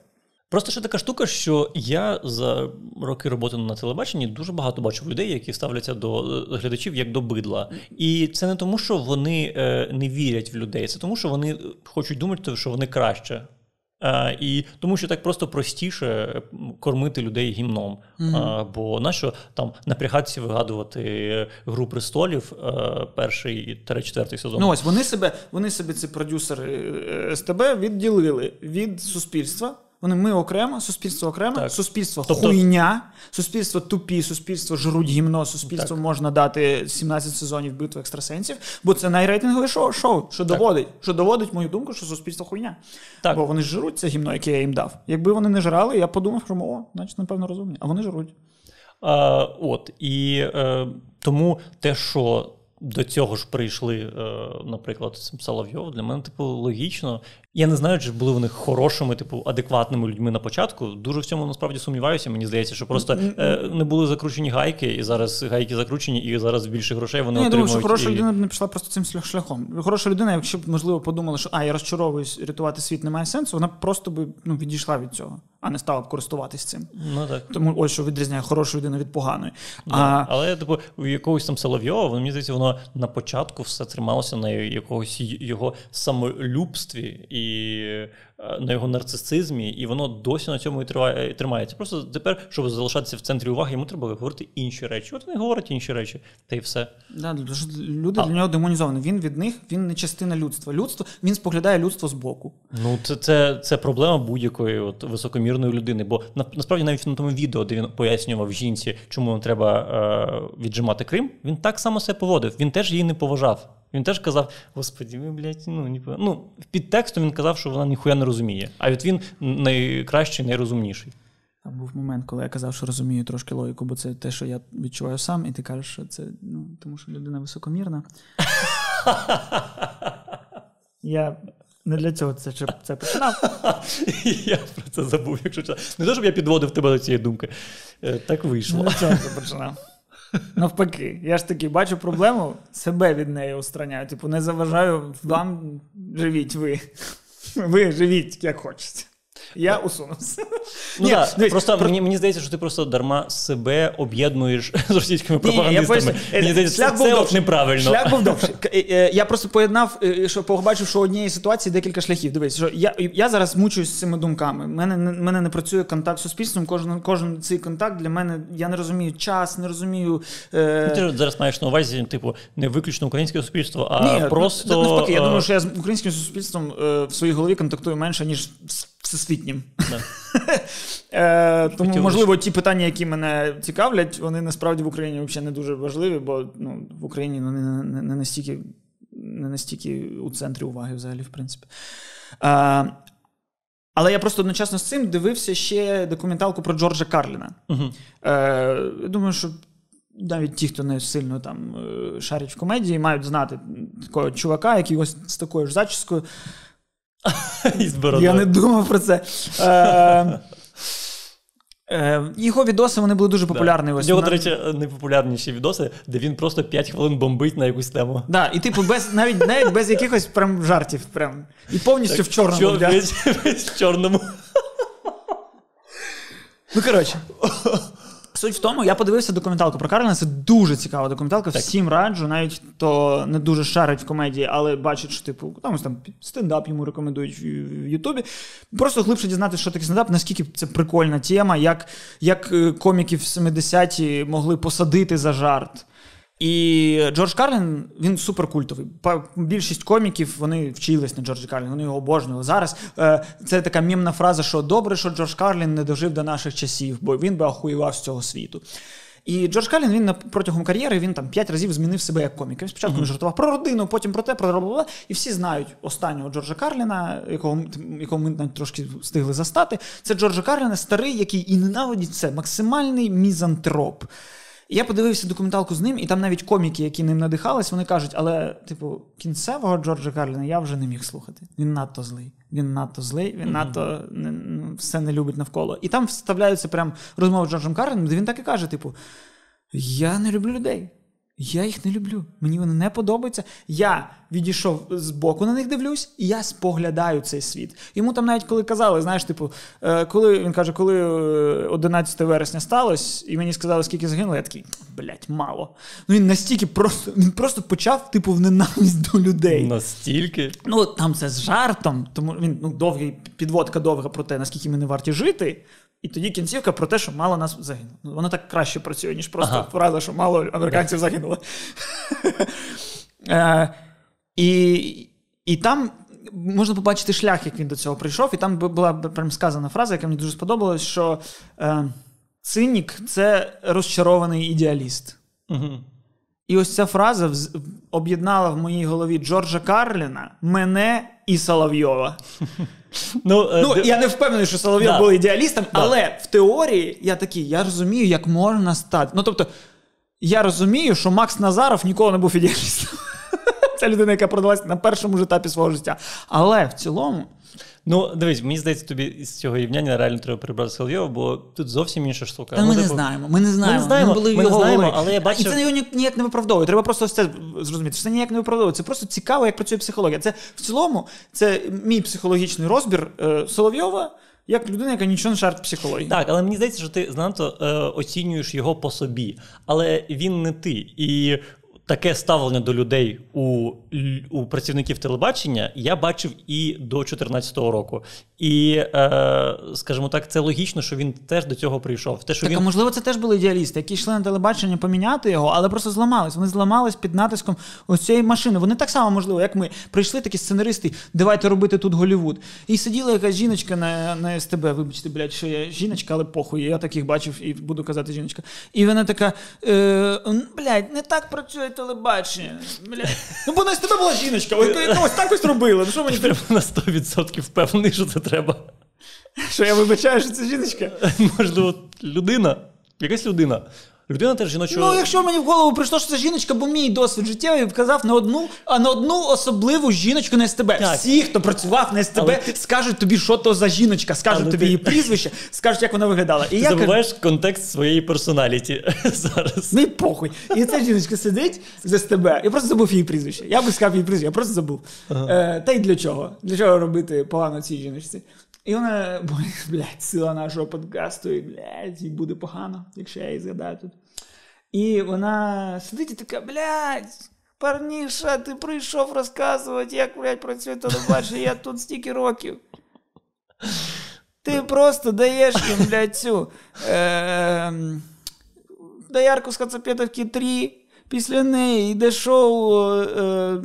Просто ще така штука, що я за роки роботи на телебаченні дуже багато бачив людей, які ставляться до е, глядачів як до бидла. І це не тому, що вони е, не вірять в людей, це тому, що вони хочуть думати, що вони краще. А, І тому, що так просто простіше кормити людей гімном. Mm-hmm. А, Бо нащо там напрягатися вигадувати Гру престолів а, е, перший та четвертий сезон? Ну ось вони себе, вони себе ці продюсери СТБ відділили від суспільства. Вони ми окремо, суспільство окремо, так. суспільство тобто... хуйня, суспільство тупі, суспільство жруть гімно, суспільство так. можна дати 17 сезонів битви екстрасенсів, бо це найрейтингове шоу, шоу що так. доводить, що доводить мою думку, що суспільство хуйня. Так. Бо вони жруть це гімно, яке я їм дав. Якби вони не жрали, я подумав, що о, значить, напевно, розумні. А вони жруть. А, От і е, тому те, що. До цього ж прийшли, е, наприклад, Соловйов, для мене типу логічно. Я не знаю, чи були вони хорошими, типу, адекватними людьми на початку. Дуже в цьому насправді сумніваюся. Мені здається, що просто е, не були закручені гайки, і зараз гайки закручені, і зараз більше грошей вони я отримують. Я думаю, що хороша і... людина б не пішла просто цим шляхом. Хороша людина, якщо б можливо подумала, що а я розчаровуюсь, рятувати світ немає сенсу, вона просто би ну, відійшла від цього, а не стала б користуватись цим. Ну так тому ось що відрізняє хорошу людину від поганої. Да. А... Але типу, у якогось там Соловйова, мені здається, воно на початку все трималося на якогось його самолюбстві і Е, на його нарцисизмі, і воно досі на цьому і триває, тримається. Просто тепер, щоб залишатися в центрі уваги, йому треба говорити інші речі. От вони говорять інші речі, та й все. Да, Люди а. для нього демонізовані. Він від них він не частина людства. Людство він споглядає людство з боку. Ну це це, це проблема будь-якої от високомірної людини. Бо насправді навіть на тому відео, де він пояснював жінці, чому треба е, віджимати Крим, він так само себе поводив. Він теж її не поважав. Він теж казав: Господі, ви, блядь, ну ні Ну, під текстом він казав, що вона ніхуя не розуміє. А от він найкращий, найрозумніший. Там був момент, коли я казав, що розумію трошки логіку, бо це те, що я відчуваю сам, і ти кажеш, що це ну, тому що людина високомірна. Я не для цього це це починав. Я про це забув, якщо чесно. Не те, щоб я підводив тебе до цієї думки. Е, так вийшло. Не для цього це починав. Навпаки, я ж таки бачу проблему, себе від неї устраняю. Типу, не заважаю вам живіть ви. Ви живіть, як хочете. Я усунувся. Ну, Ні, да, дивись, Просто про... мені мені здається, що ти просто дарма себе об'єднуєш з російськими пропагандистами. Мені здається, шлях це, це неправильно. Шлях був довший. Е, е, я просто поєднав, е, що побачив, що однієї ситуації декілька шляхів. Дивись, що я я зараз мучуюсь з цими думками. У мене мене не працює контакт з суспільством. Кожен кожен цей контакт для мене я не розумію час, не розумію. Е... Ти зараз маєш на увазі, типу, не виключно українське суспільство, а Ні, просто. Навпаки, я думаю, що я з українським суспільством в своїй голові контактую менше, ніж всесвітнім. Е, тому, можливо, ті питання, які мене цікавлять, вони насправді в Україні взагалі не дуже важливі, бо ну, в Україні вони не, не настільки не настільки у центрі уваги взагалі, в принципі. Але я просто одночасно з цим дивився ще документалку про Джорджа Карліна. Угу. Е, Думаю, що навіть ті, хто не сильно там е, шарять в комедії, мають знати такого чувака, який ось з такою ж зачіскою. Я не думав про це. Е, Е, Його відоси вони були дуже популярні. Ось Його, до речі, найпопулярніші відоси, де він просто 5 хвилин бомбить на якусь тему. Да, І типу, без навіть навіть без якихось прям жартів. Прям. І повністю так, в чорному. Чор, весь, весь в чорному. Ну, коротше. Суть в тому, я подивився документалку про Карліна. Це дуже цікава документалка. Так. Всім раджу, навіть хто не дуже шарить в комедії, але бачить, що типу там ось там стендап йому рекомендують в Ютубі. Просто глибше дізнатися, що таке стендап, наскільки це прикольна тема, як як е, коміків 70-ті могли посадити за жарт. І Джордж Карлін він суперкультовий. Більшість коміків вони вчились на Джорджі Карлін, вони його обожнювали. Зараз е, це така мімна фраза, що добре, що Джордж Карлін не дожив до наших часів, бо він би ахуєвав з цього світу. І Джордж Карлін він протягом кар'єри він там п'ять разів змінив себе як комік. Він спочатку mm-hmm. жартував про родину, потім про те, про бла І всі знають останнього Джорджа Карліна, якого якого ми навіть трошки встигли застати. Це Джорджа Карліна, старий, який і ненавидить все, максимальний мізантроп. Я подивився документалку з ним, і там навіть коміки, які ним надихались, вони кажуть, але, типу, кінцевого Джорджа Карліна я вже не міг слухати. Він надто злий. Він надто злий, він mm-hmm. надто не, ну, все не любить навколо. І там вставляються прям розмови з Джорджем Карліном, де він так і каже: типу, я не люблю людей. Я їх не люблю. Мені вони не подобаються. Я відійшов з боку на них дивлюсь, і я споглядаю цей світ. Йому там навіть коли казали, знаєш, типу, е, коли він каже, коли 11 е, вересня сталося, і мені сказали, скільки загинуло, я такий, блять, мало. Ну він настільки просто він просто почав, типу, в ненависть до людей. Настільки? Ну там це з жартом, тому він ну довгий підводка довга про те, наскільки ми не варті жити. І тоді кінцівка про те, що мало нас загинуло. Ну, воно так краще працює, ніж просто ага. фраза, що мало американців загинуло. Е, і і там можна побачити шлях, як він до цього прийшов. І там була прям сказана фраза, яка мені дуже сподобалась, що е, цинік це розчарований ідеаліст. І ось ця фраза об'єднала в моїй голові Джорджа Карліна, мене і Соловйова. Ну, е, ну, Я не впевнений, що Соловйов да. був ідеалістом, да. але в теорії я такий, я розумію, як можна стати. Ну, тобто, я розумію, що Макс Назаров ніколи не був ідеалістом. Це людина, яка продалась на першому ж етапі свого життя. Але в цілому. Ну, дивись, мені здається, тобі з цього рівняння реально треба прибрати Соловйова, бо тут зовсім інша штука. Та ну, ми не типу, знаємо. Ми не знаємо. Ми не знаємо, ми, ми не знаємо але я бачив... І це його ніяк не виправдовує. Треба просто це зрозуміти. Це ніяк не виправдовує. Це просто цікаво, як працює психологія. Це в цілому це мій психологічний розбір е, Соловйова. Як людина, яка нічого не шарить психології. Так, але мені здається, що ти занадто е, оцінюєш його по собі, але він не ти. І таке ставлення до людей у у працівників телебачення я бачив і до 2014 року. І, е, скажімо так, це логічно, що він теж до цього прийшов. Те, що так, він... а можливо, це теж були ідеалісти, які йшли на телебачення поміняти його, але просто зламались. Вони зламались під натиском ось цієї машини. Вони так само, можливо, як ми прийшли, такі сценаристи, давайте робити тут Голівуд. І сиділа якась жіночка на на СТБ. Вибачте, блядь, що я жіночка, але похуй. Я таких бачив і буду казати жіночка. І вона така: е, блядь, не так працює телебачення. Бля. Ну, бо не з тебе була жіночка, ось так ось робила. Ну, що мені треба на 100% впевнений, що це треба. Що я вибачаю, що це жіночка? Можливо, людина, якась людина. Людина теж жіночого... Ну, якщо мені в голову прийшло, що це жіночка, бо мій досвід життєвий вказав на одну, а на одну особливу жіночку на СТБ. Так. Всі, хто працював на СТБ, Але скажуть тобі, що то за жіночка, скажуть Але тобі ти... її прізвище, скажуть, як вона виглядала. І ти я забуваєш кажу... контекст своєї персоналіті зараз. Ну і похуй. І ця жіночка сидить з СТБ. Я просто забув її прізвище. Я би сказав її прізвище, я просто забув. Ага. Е, Та й для чого? Для чого робити погано цій жіночці? І вона, блядь, сила нашого подкасту, і блядь, їй буде погано, якщо я її згадаю тут. І вона сидить і така, блядь, парніша, ти прийшов розказувати, як, блядь, працює телебачення, я тут стільки років. Ти просто даєш їм, блядь, цю е, доярку з Хацапетовки 3, після неї йде шоу. Е,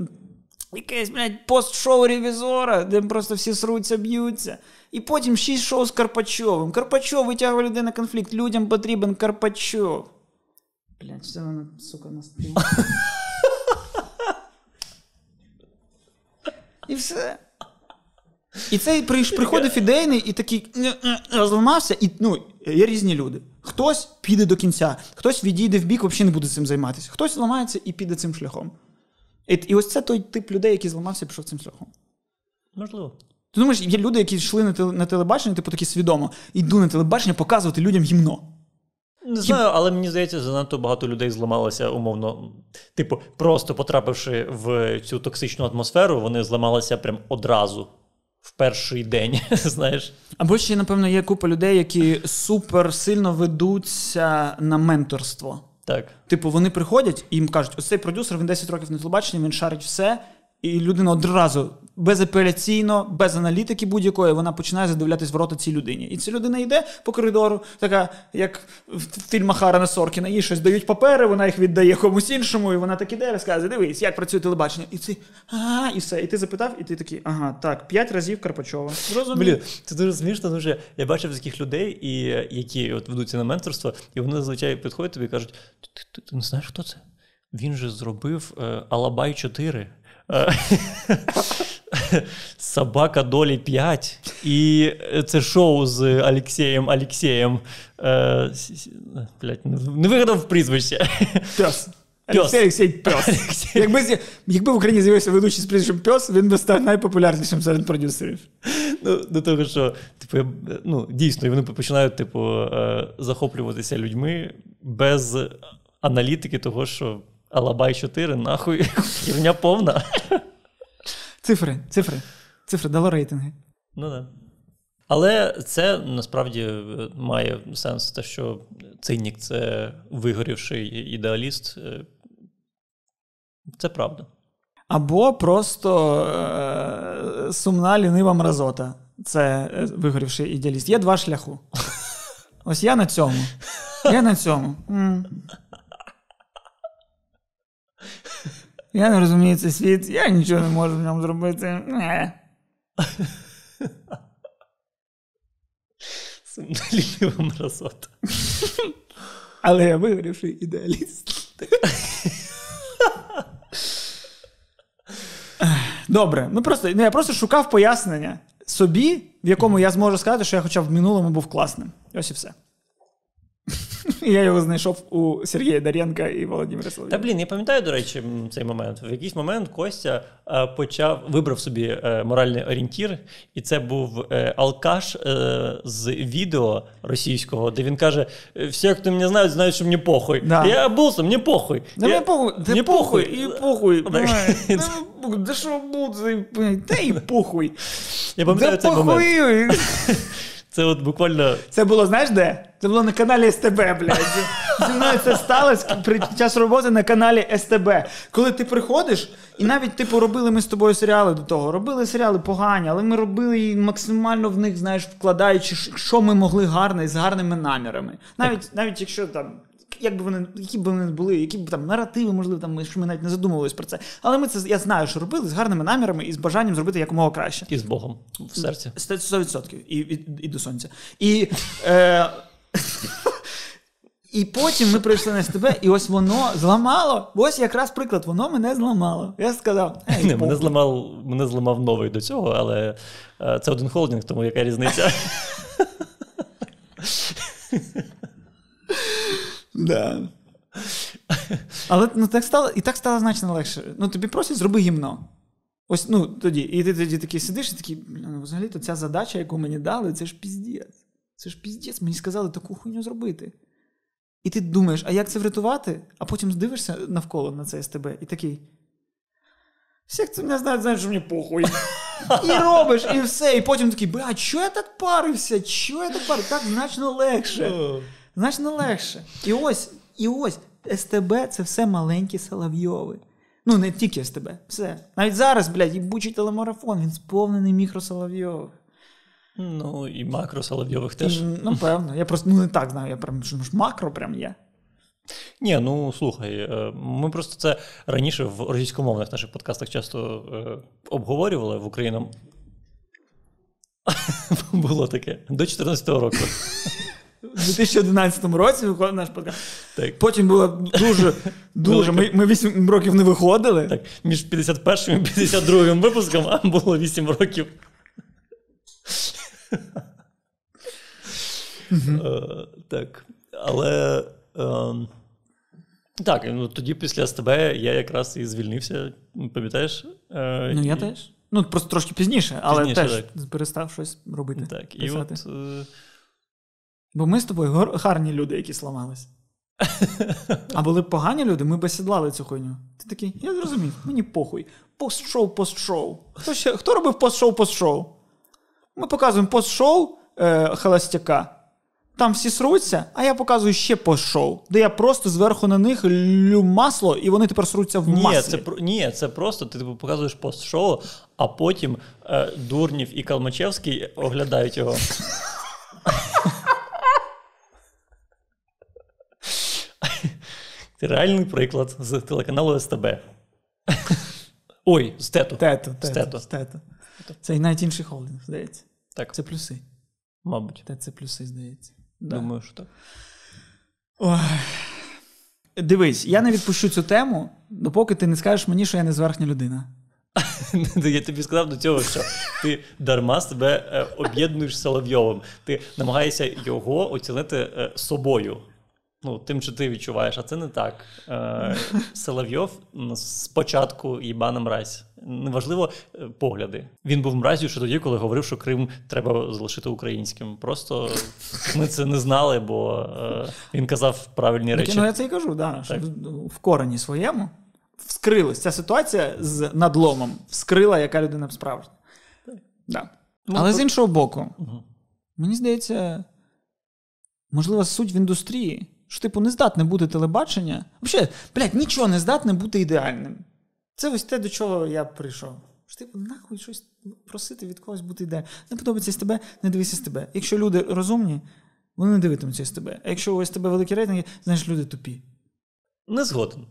Якесь, блядь, пост-шоу ревізора, де просто всі сруться, б'ються. І потім шість шоу з Карпачовим. Карпачов витягує людей на конфлікт. Людям потрібен Карпачов. Блядь, все воно, сука, на стіл. І все. І цей приходив ідейний і такий зламався, і ну, є різні люди. Хтось піде до кінця, хтось відійде в бік, взагалі не буде цим займатися. Хтось зламається і піде цим шляхом. І, і ось це той тип людей, який зламався і пішов цим шляхом. Можливо. Ти думаєш, є люди, які йшли на на телебачення, типу такі свідомо, йду на телебачення показувати людям гімно. Не знаю, але мені здається, занадто багато людей зламалося умовно. Типу, просто потрапивши в цю токсичну атмосферу, вони зламалися прям одразу. В перший день, знаєш. Або ще, напевно, є купа людей, які супер сильно ведуться на менторство. Так. Типу, вони приходять і їм кажуть, ось цей продюсер, він 10 років на телебаченні, він шарить все, і людина одразу безапеляційно, без аналітики будь-якої, вона починає задивлятись в рота цій людині. І ця людина йде по коридору, така, як в фільмах Харана Соркіна, їй щось дають папери, вона їх віддає комусь іншому, і вона так іде, розказує, дивись, як працює телебачення. І ти, ага, і все. І ти запитав, і ти такий, ага, так, п'ять разів Карпачова. Блін, це дуже смішно, що я бачив таких людей, і, які от ведуться на менторство, і вони зазвичай підходять тобі і кажуть: ти не знаєш, хто це? Він же зробив е, Алабай 4. Собака долі 5. І це шоу з Алексеєм Алексеєм. Е, не вигадав прізвище. Пес. Олексій Олексій Пес. Якби якби в Україні з'явився ведучий з прізвищем Пес, він би став найпопулярнішим серед продюсерів. Ну, До того, що типу, ну, дійсно, вони починають типу, е, захоплюватися людьми без аналітики того, що Алабай 4, нахуй, херня повна. Цифри, цифри, цифри, дало рейтинги. Ну так. Але це насправді е, має сенс, те, що цинік це вигорівший ідеаліст. Е, це правда. Або просто е- сумна лінива мразота. Це е, вигорівший ідеаліст. Є два шляху. Ось я на цьому. Я на цьому. Я не розумію цей світ, я нічого не можу в ньому зробити. Не. Лінива мразота. Але я вигорівший ідеаліст. Добре, ну просто ну, я просто шукав пояснення собі, в якому я зможу сказати, що я хоча б в минулому був класним. Ось і все. Я його знайшов у Сергія Даренка і Володимира Солов'я. Та блін, я пам'ятаю, до речі, цей момент. В якийсь момент Костя е, почав вибрав собі е, моральний орієнтір, і це був е, алкаш з відео російського, де він каже: всі, хто мене знають, знають, що мені похуй. Да. Я був, мені похуй. Да я... похуй, Мені похуй, і похуй. Да що буде, та і похуй. Я пам'ятаю цей момент. Це от буквально. Це було, знаєш де? Це було на каналі СТБ, блядь. Зі мною це сталося при час роботи на каналі СТБ. Коли ти приходиш, і навіть типу робили ми з тобою серіали до того. Робили серіали погані, але ми робили її максимально в них, знаєш, вкладаючи, що ми могли гарне з гарними намірами. Навіть навіть якщо там як би вони, які б вони були, які б там наративи, можливо, там, що ми навіть не задумувалися про це. Але ми це я знаю, що робили з гарними намірами і з бажанням зробити якомога краще. І з Богом в серці. 100%. І і, і до сонця. І е, і потім ми прийшли на СТБ, і ось воно зламало. Ось якраз приклад, воно мене зламало. Я сказав. Ей, Не, мене зламав мене зламав новий до цього, але е, це один холдинг, тому яка різниця. Да. Але ну, так стало, і так стало значно легше. Ну, тобі просять, зроби гімно. Ось, ну, тоді. І ти тоді такий сидиш і такий, ну, взагалі-то ця задача, яку мені дали, це ж піздець. Це ж піздець, мені сказали таку хуйню зробити. І ти думаєш, а як це врятувати? А потім здивишся навколо на це СТБ і такий. Всі, хто мене знає, знають, що мені похуй. І робиш, і все. І потім такий, бля, чого я так парився? Чого я так парився? Так значно легше значно легше. І ось, і ось СТБ це все маленькі Соловйови. Ну, не тільки СТБ, все. Навіть зараз, блядь, їбучий телемарафон, він сповнений мікросоловйових. Ну, і макро Соловйових теж. Ну, певно. Я просто ну, не так знаю, я прям що макро прям є. Ні, ну слухай, е, ми просто це раніше в російськомовних наших подкастах часто е, обговорювали в Україні. Було таке до 2014 року. У 2011 році виходив наш подкаст. Так. Потім було дуже. дуже. Ми ми 8 років не виходили. Так, Між 51 і 52 випуском було 8 років. Е, так. Але. Ем, так, ну тоді після СТБ я якраз і звільнився, пам'ятаєш? Е, ну, я і... теж. Ну, просто трошки пізніше, але пізніше, теж так. перестав щось робити. Так, і от... Бо ми з тобою гарні люди, які сламались. А були б погані люди, ми б сідлали цю хуйню. Ти такий, я зрозумів, мені похуй. Пост-шоу, пост-шоу. Хто ще, хто робив пост-шоу, пост-шоу? Ми показуємо пост-шоу е, Холостяка. Там всі сруться, а я показую ще пост-шоу, де я просто зверху на них лю масло, і вони тепер сруться в маслі. Ні, це ні, це просто ти типу, показуєш пост-шоу, а потім е, Дурнів і Калмачевський оглядають його. Це реальний приклад з телеканалу СТБ. Ой, з тету. Тету, тету, з тету. З тету. Це і навіть інший холдинг, здається. Так. Це плюси. Мабуть. Те це плюси, здається. Думаю, що так. Ой. Дивись, я не відпущу цю тему, допоки ти не скажеш мені, що я не зверхня людина. Я тобі сказав до цього, що ти дарма себе е, об'єднуєш з Соловйовим. Ти намагаєшся його оцінити е, собою. Ну, тим, що ти відчуваєш, а це не так. Е, Соловйов спочатку їбана мразь. Неважливо е, погляди. Він був мразю ще тоді, коли говорив, що Крим треба залишити українським. Просто ми це не знали, бо е, він казав правильні речі. Ну, я це і кажу, да, що в корені своєму вскрилась ця ситуація з надломом, вскрила, яка людина справжня. Да. Ну, Але то... з іншого боку, угу. мені здається, можливо, суть в індустрії. Що, типу, не здатне бути телебачення. Взагалі, блядь, нічого не здатне бути ідеальним. Це ось те, до чого я прийшов. Що, типу, нахуй щось просити від когось бути ідеальним. Не подобається з тебе, не дивися з тебе. Якщо люди розумні, вони не дивитимуться з тебе. А якщо ось тебе великі рейтинги, знаєш, люди тупі. Не згоден.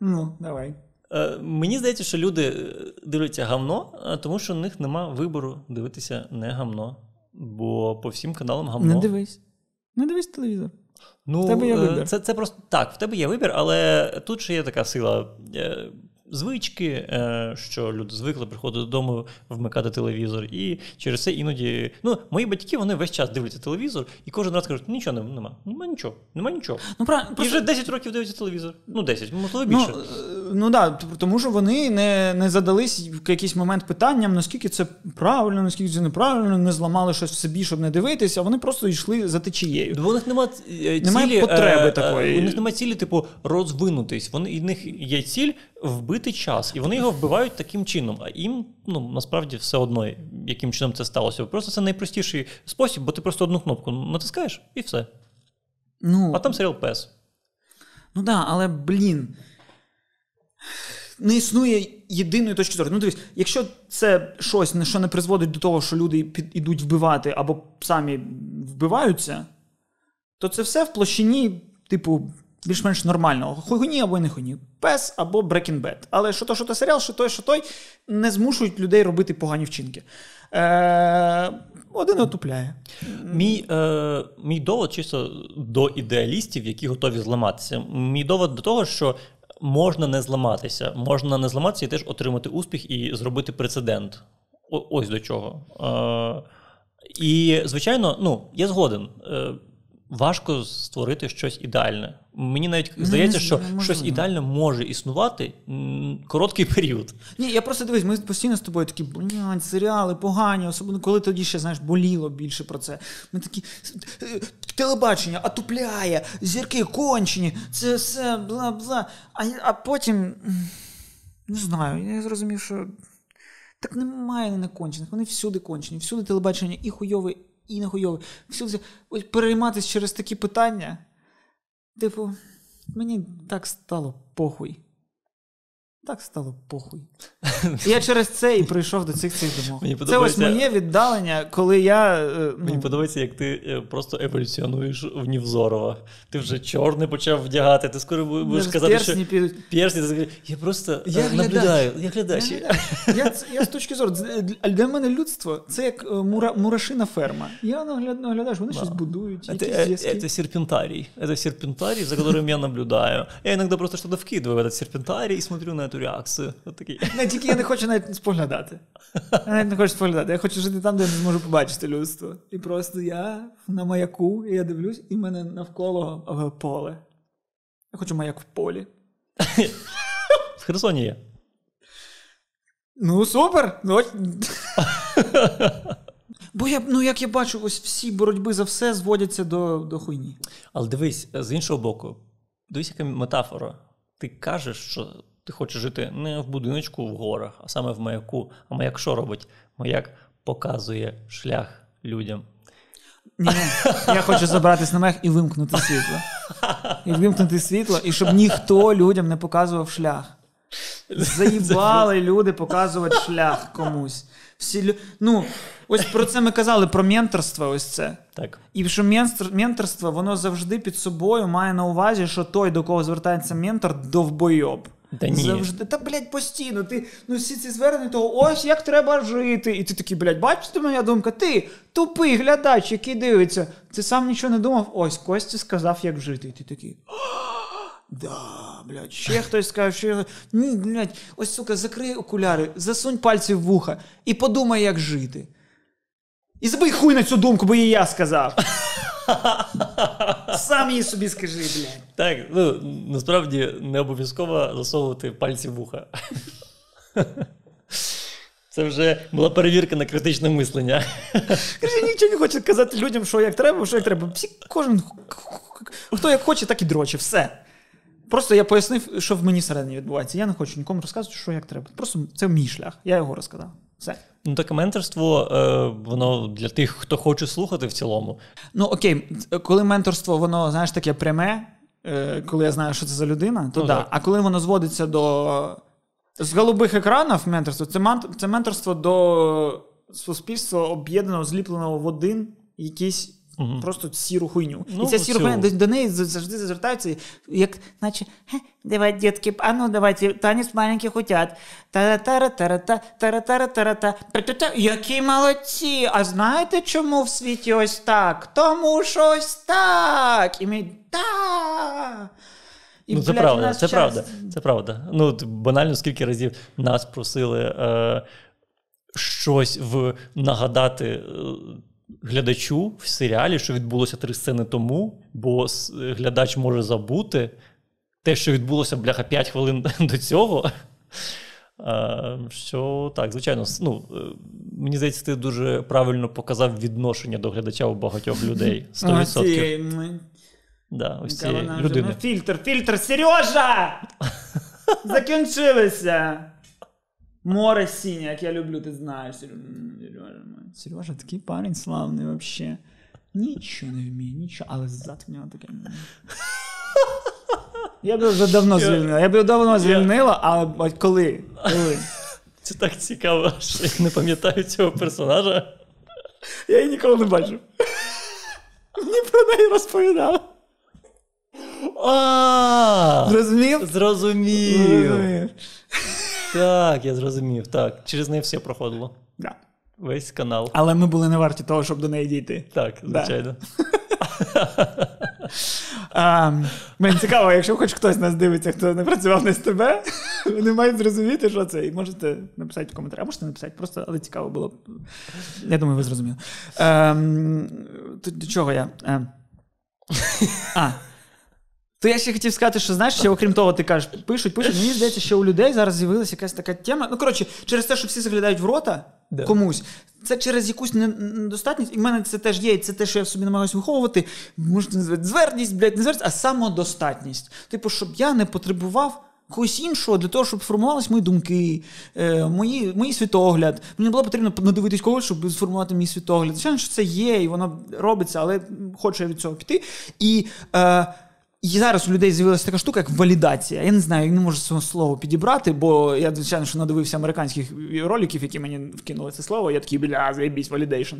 Ну, давай. Е, Мені здається, що люди е, дивляться гавно, е, тому що у них нема вибору дивитися не гавно. Бо по всім каналам гавно. Не дивись. Не дивись телевізор. Ну, в тебе є е, вибір. Це це просто так, в тебе є вибір, але тут ще є така сила. Звички, е, що люди звикли приходити додому, вмикати телевізор. І через це іноді. Ну, мої батьки вони весь час дивляться телевізор і кожен раз кажуть, нічого нема, нема нічого, нема нічого. Ну, правильно, І вже 10 років дивляться телевізор. Ну, 10, можливо, більше. Ну, ну да, тому що вони не не задались в якийсь момент питанням, наскільки це правильно, наскільки це неправильно, не зламали щось в собі, щоб не дивитися, вони просто йшли за течією. У них нема е, немає потреби е, такої. У них немає цілі, типу, розвинутись. Вони, У них є ціль вбити час, і вони його вбивають таким чином. А їм ну насправді все одно, яким чином це сталося. Просто це найпростіший спосіб, бо ти просто одну кнопку натискаєш і все. Ну, А там серіал Пес. Ну так, да, але блін. Не існує єдиної точки зору. Ну, дивись, якщо це щось, що не призводить до того, що люди під, ідуть вбивати або самі вбиваються, то це все в площині, типу, більш-менш нормального. Хуйні або не хуйні. Пес або Breaking Bad. Але що то, що то серіал, що той, що той, не змушують людей робити погані вчинки. Е, Один отупляє. Мій е, мій довод чисто до ідеалістів, які готові зламатися. Мій довод до того, що можна не зламатися. Можна не зламатися і теж отримати успіх і зробити прецедент. О, ось до чого. Е, І, звичайно, ну, я згоден. Е, важко створити щось ідеальне. Мені навіть здається, що не щось ідеальне може існувати короткий період. Ні, я просто дивись, ми постійно з тобою такі блядь, серіали погані, особливо коли тоді ще знаєш, боліло більше про це. Ми такі «Е, телебачення отупляє, зірки кончені, це все бла бла. А а потім не знаю, я зрозумів, що так немає некончених, вони всюди кончені, всюди телебачення і хуйове, і нахуйовий. Всюди перейматися через такі питання. Типу, мені так стало похуй. Так стало похуй. Я через це і прийшов до цих цих думок. Мені Це ось моє віддалення, коли я. Е, ну... Мені подобається, як ти е, просто еволюціонуєш в Нівзорова. Ти вже чорний почав вдягати, ти скоро будеш я казати, що персні. Я просто я е, наблюдаю. Я глядач. Я, я, я з точки зору, для мене людство це як мура, мурашина ферма. Я наглядаю, вони щось будують. Це серпентарій. Це серпентарій, за яким я наблюдаю. Я іноді просто что-то вкидываю в этот серпентарий и смотрю на эту реакцію. Отакий. Не, тільки я не хочу навіть споглядати. Я навіть не хочу споглядати. Я хочу жити там, де я не зможу побачити людство. І просто я на маяку, і я дивлюсь, і в мене навколо поле. Я хочу маяк в полі. В Херсоні є. Ну, супер! Ну, Бо я, ну, як я бачу, ось всі боротьби за все зводяться до до хуйні. Але дивись, з іншого боку, дивись, яка метафора. Ти кажеш, що ти хочеш жити не в будиночку в горах, а саме в маяку. А маяк що робить? Маяк показує шлях людям. Ні, я хочу забратись на мех і вимкнути світло. І вимкнути світло, і щоб ніхто людям не показував шлях. Заїбали люди показувати шлях комусь. Всі ну, Ось про це ми казали, про менторство. Ось це. Так. І що менторство, воно завжди під собою має на увазі, що той, до кого звертається ментор, довбойоб. Та ні. Завжди. Та, блядь, постійно. Ти ну всі ці звернення того, ось як треба жити. І ти такий, блядь, бачите, моя думка? Ти тупий глядач, який дивиться. Ти сам нічого не думав. Ось Костя сказав, як жити. І ти такий. Да, блядь, ще хтось скаже, що ні, блядь, ось сука, закрий окуляри, засунь пальці в вуха і подумай, як жити. І забий хуй на цю думку, бо її я сказав. Сам їй собі скажи, блядь. Так, ну насправді не обов'язково засовувати пальці в вуха. Це вже була перевірка на критичне мислення. Каже, нічого не хоче казати людям, що як треба, що як треба. Всі, Кожен хто як хоче, так і дроче. Все. Просто я пояснив, що в мені всередині відбувається. Я не хочу нікому розказувати, що як треба. Просто це мій шлях. Я його розказав. Все. Ну, таке менторство, е, воно для тих, хто хоче слухати в цілому. Ну окей, коли менторство, воно, знаєш, таке пряме, е, коли я знаю, що це за людина, то ну, да. А коли воно зводиться до з голубих екранів менторство, це це менторство до суспільства об'єднаного, зліпленого в один якийсь Угу. Просто сіру хуйню. Ну, І ця сіра хуйня до, до неї завжди звертаються, як, наче, давай, дітки, а ну давайте, танець маленьких тара-тара-тара-та. Які молодці! А знаєте, чому в світі ось так? Тому що ось так. І ми та. І, ну, це блядь, правда, це час... правда. Це правда. Ну, банально, скільки разів нас просили е, щось в нагадати. Е, глядачу в серіалі, що відбулося три сцени тому, бо глядач може забути те, що відбулося бляха 5 хвилин до цього. Що так, звичайно, ну, е, мені здається, ти дуже правильно показав відношення до глядача у багатьох людей. 100%. Да, ось ці людини. Фільтр, фільтр, Сережа! Закінчилися! Море синє, як я люблю, ти знаєш. Сережа, Сережа такий парень славний вообще. Нічого не вміє, нічого, але ззад в нього таке. Я б вже давно звільнила. Я б давно звільнила, але коли? коли? Це так цікаво, що я не пам'ятаю цього персонажа. Я її ніколи не бачив. Мені про неї розповідали. Зрозумів? Зрозумів. Так, я зрозумів. Так. Через неї все проходило. Да. Весь канал. Але ми були не варті того, щоб до неї дійти. Так, звичайно. А, Мені цікаво, якщо хоч хтось нас дивиться, хто не працював на СТБ, вони мають зрозуміти, що це. І можете написати в коментарі, а можете написати, просто, але цікаво було. Я думаю, ви зрозуміли. Ем, До чого я? Ем. А, то я ще хотів сказати, що знаєш, ще окрім того, ти кажеш, пишуть, пишуть. Мені здається, що у людей зараз з'явилася якась така тема. Ну, коротше, через те, що всі заглядають в рота да. комусь, це через якусь недостатність. І в мене це теж є, і це те, що я в собі намагаюся виховувати. Назвати зверність, блядь, не зверність, а самодостатність. Типу, щоб я не потребував. Когось іншого для того, щоб сформувалися мої думки, е, мої, мої світогляд. Мені було потрібно надивитись когось, щоб сформувати мій світогляд. Звичайно, що це є, і воно робиться, але хочу я від цього піти. І е, і зараз у людей з'явилася така штука, як валідація. Я не знаю, я не можу цього слова підібрати, бо я, звичайно, що надивився американських роликів, які мені вкинули це слово. Я такий, бля, заєбісь, валідейшн.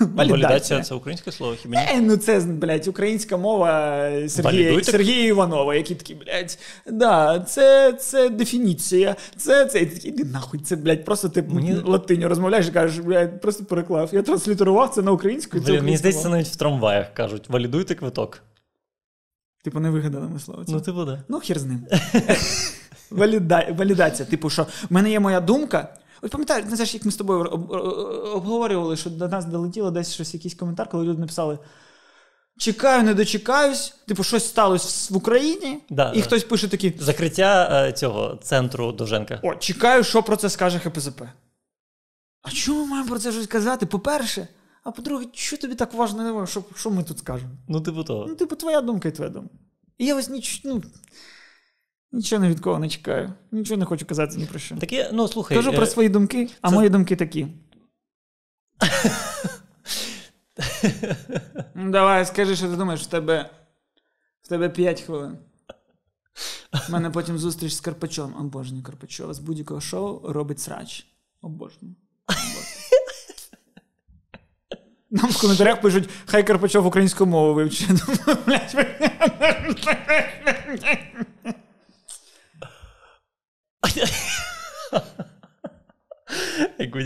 Валідація це українське слово, хіба ні? Е, ну це, блядь, українська мова Сергія Сергія Іванова, які такі, блядь, да, це це дефініція. Це це такий, нахуй, це, блядь, просто ти мені... латиню розмовляєш і кажеш, блядь, просто переклав. Я транслітерував це на українську. Мені здається, навіть в трамваях кажуть, валідуйте квиток. Типу, не вигадали слово. Ну, типу, да. Ну, хір з ним. Валіда... Валідація. Типу, що в мене є моя думка. От пам'ятаєш, не знаєш, як ми з тобою обговорювали, що до нас долетіло десь щось, якийсь коментар, коли люди написали: Чекаю, не дочекаюсь, типу, щось сталося в Україні, да, і да. хтось пише такі. Закриття е, цього центру Довженка. О, чекаю, що про це скаже ХПЗП. А чому ми маємо про це щось казати? По-перше, а по-друге, що тобі так важливо, що що ми тут скажемо? Ну, типу того. Ну, типу, твоя думка і твоя думка. І я ось ніч, ну, нічого не від кого не чекаю. Нічого не хочу казати ні про що. Таке, ну, слухай. Кажу про е, свої думки, а це... мої думки такі. Ну, Давай, скажи, що ти думаєш, в тебе в тебе 5 хвилин. У мене потім зустріч з Карпачом. Обожнюю Карпачова з будь-якого шоу робить срач. Обожнюю. Нам в коментарях пишуть, хай Карпачов українську мову вивчить.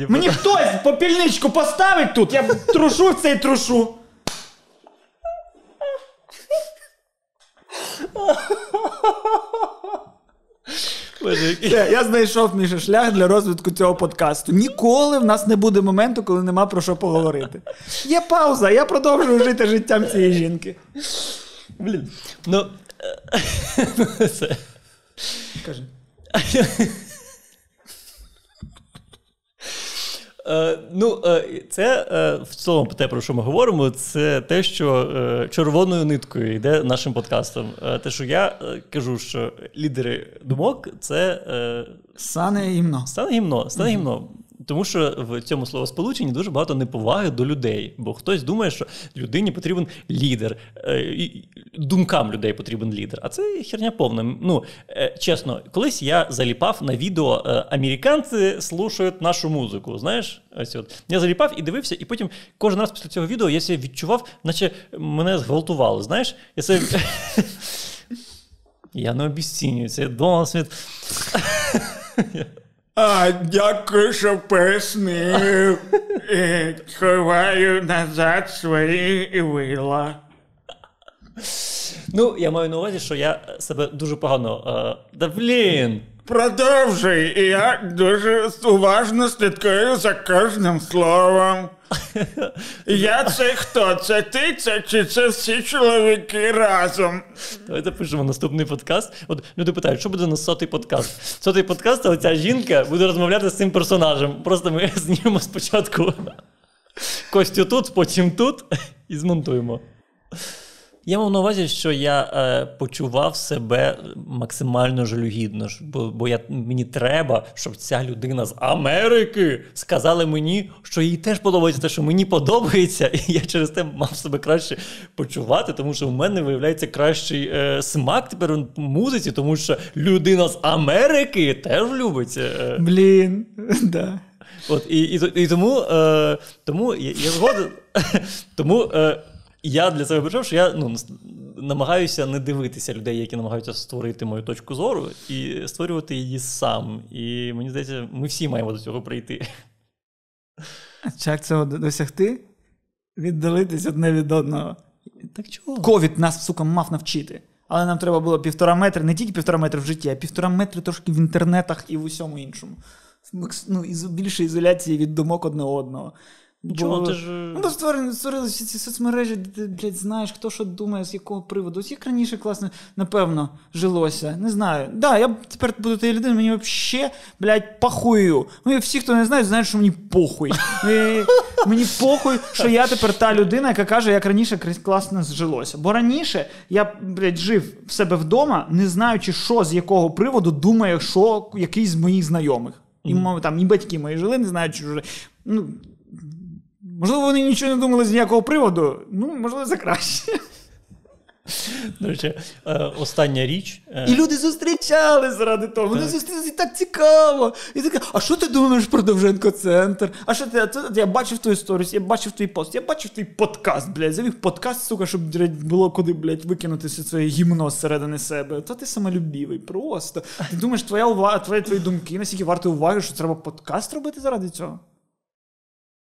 Мені хтось попільничку поставить тут, я трушу цей трушу. Я знайшов Міша шлях для розвитку цього подкасту. Ніколи в нас не буде моменту, коли нема про що поговорити. Є пауза, я продовжую жити життям цієї жінки. Блін. Ну. Кажи. Е, ну, е, це е, в цілому те, про що ми говоримо, це те, що червоною ниткою йде нашим подкастом. Те, що я кажу, що лідери думок це Сане гімно. Сане гімно, Сане гімно. Тому що в цьому словосполученні дуже багато неповаги до людей, бо хтось думає, що людині потрібен лідер, думкам людей потрібен лідер. А це херня повна. Ну чесно, колись я заліпав на відео американці слушають нашу музику. Знаєш, ось от я заліпав і дивився, і потім кожен раз після цього відео я себе відчував, наче мене зґвалтували. Знаєш, я себе... Я не обіцінюю, це досвід. А, Дякую, що пояснив. Ховаю назад свої вила. Ну, я маю на увазі, що я себе дуже погано. Е, да блін! Продовжуй, і я дуже уважно слідкую за кожним словом. Я це хто? Це ти, це чи це всі чоловіки разом? Давайте пишемо наступний подкаст. От люди питають, що буде на сотий подкаст? Сотий подкаст, а оця жінка буде розмовляти з цим персонажем. Просто ми знімемо спочатку Костю тут, потім тут і змонтуємо. Я мав на увазі, що я е, почував себе максимально жалюгідно, бо бо я, мені треба, щоб ця людина з Америки сказала мені, що їй теж подобається те, що мені подобається, і я через те мав себе краще почувати, тому що в мене виявляється кращий е, смак тепер в музиці, тому що людина з Америки теж любить. Е. Блін, да. От, І і, і тому е, тому я, я згоден. тому е, я для себе почав, що я ну, намагаюся не дивитися людей, які намагаються створити мою точку зору, і створювати її сам. І мені здається, ми всі маємо до цього прийти. Як цього досягти? Віддалитись одне від одного. Так чого? Ковід нас, сука, мав навчити. Але нам треба було півтора метри, не тільки півтора метри в житті, а півтора метри трошки в інтернетах і в усьому іншому. Ну, Більше ізоляції від думок одне одного. Нічого, Бо... ти ж... Ну, то створили, створили всі ці соцмережі, де ти, блядь, знаєш, хто що думає, з якого приводу. Ось як раніше класно, напевно, жилося. Не знаю. Да, я тепер буду тією людиною, мені взагалі, блядь, похую. Ну, і всі, хто не знає, знають, що мені похуй. І, мені похуй, що я тепер та людина, яка каже, як раніше класно жилося. Бо раніше я, блядь, жив в себе вдома, не знаючи, що з якого приводу думає, що якийсь з моїх знайомих. І там і батьки мої жили, не знаючи, що. Ну, Можливо, вони нічого не думали з ніякого приводу. Ну, можливо, за краще. До речі, е, остання річ. Е, і люди зустрічали заради того. Вони зустрілися і так цікаво. І таке, а що ти думаєш про Довженко центр? А що ти? Я бачив твою сторіс, я бачив твій пост, я бачив твій подкаст, блядь. Завів подкаст, сука, щоб було куди, блядь, викинути своє гімно зсередини себе. То ти самолюбівий, просто. Ти думаєш, твоя увага, твої, твої думки, наскільки варто уваги, що треба подкаст робити заради цього?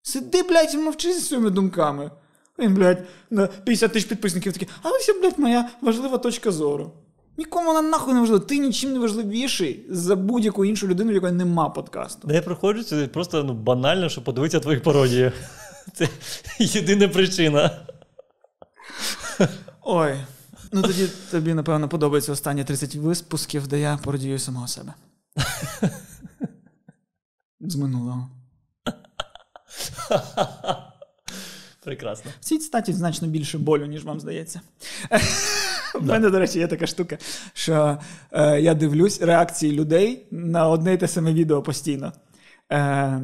Сиди, блядь, і мовчи зі своїми думками. Він, блядь, на 50 тисяч підписників такі, але це, блядь, моя важлива точка зору. Нікому вона нахуй не важлива. Ти нічим не важливіший за будь-яку іншу людину, в якої нема подкасту. Де я приходжу, це просто ну, банально, щоб подивитися твої пародії. Це єдина причина. Ой. Ну тоді тобі, напевно, подобається останні 30 випусків, де я пародію самого себе. З минулого. Прекрасно. В цій статі значно більше болю, ніж вам здається. У мене, до речі, є така штука, що е, я дивлюсь реакції людей на одне й те саме відео постійно. Е,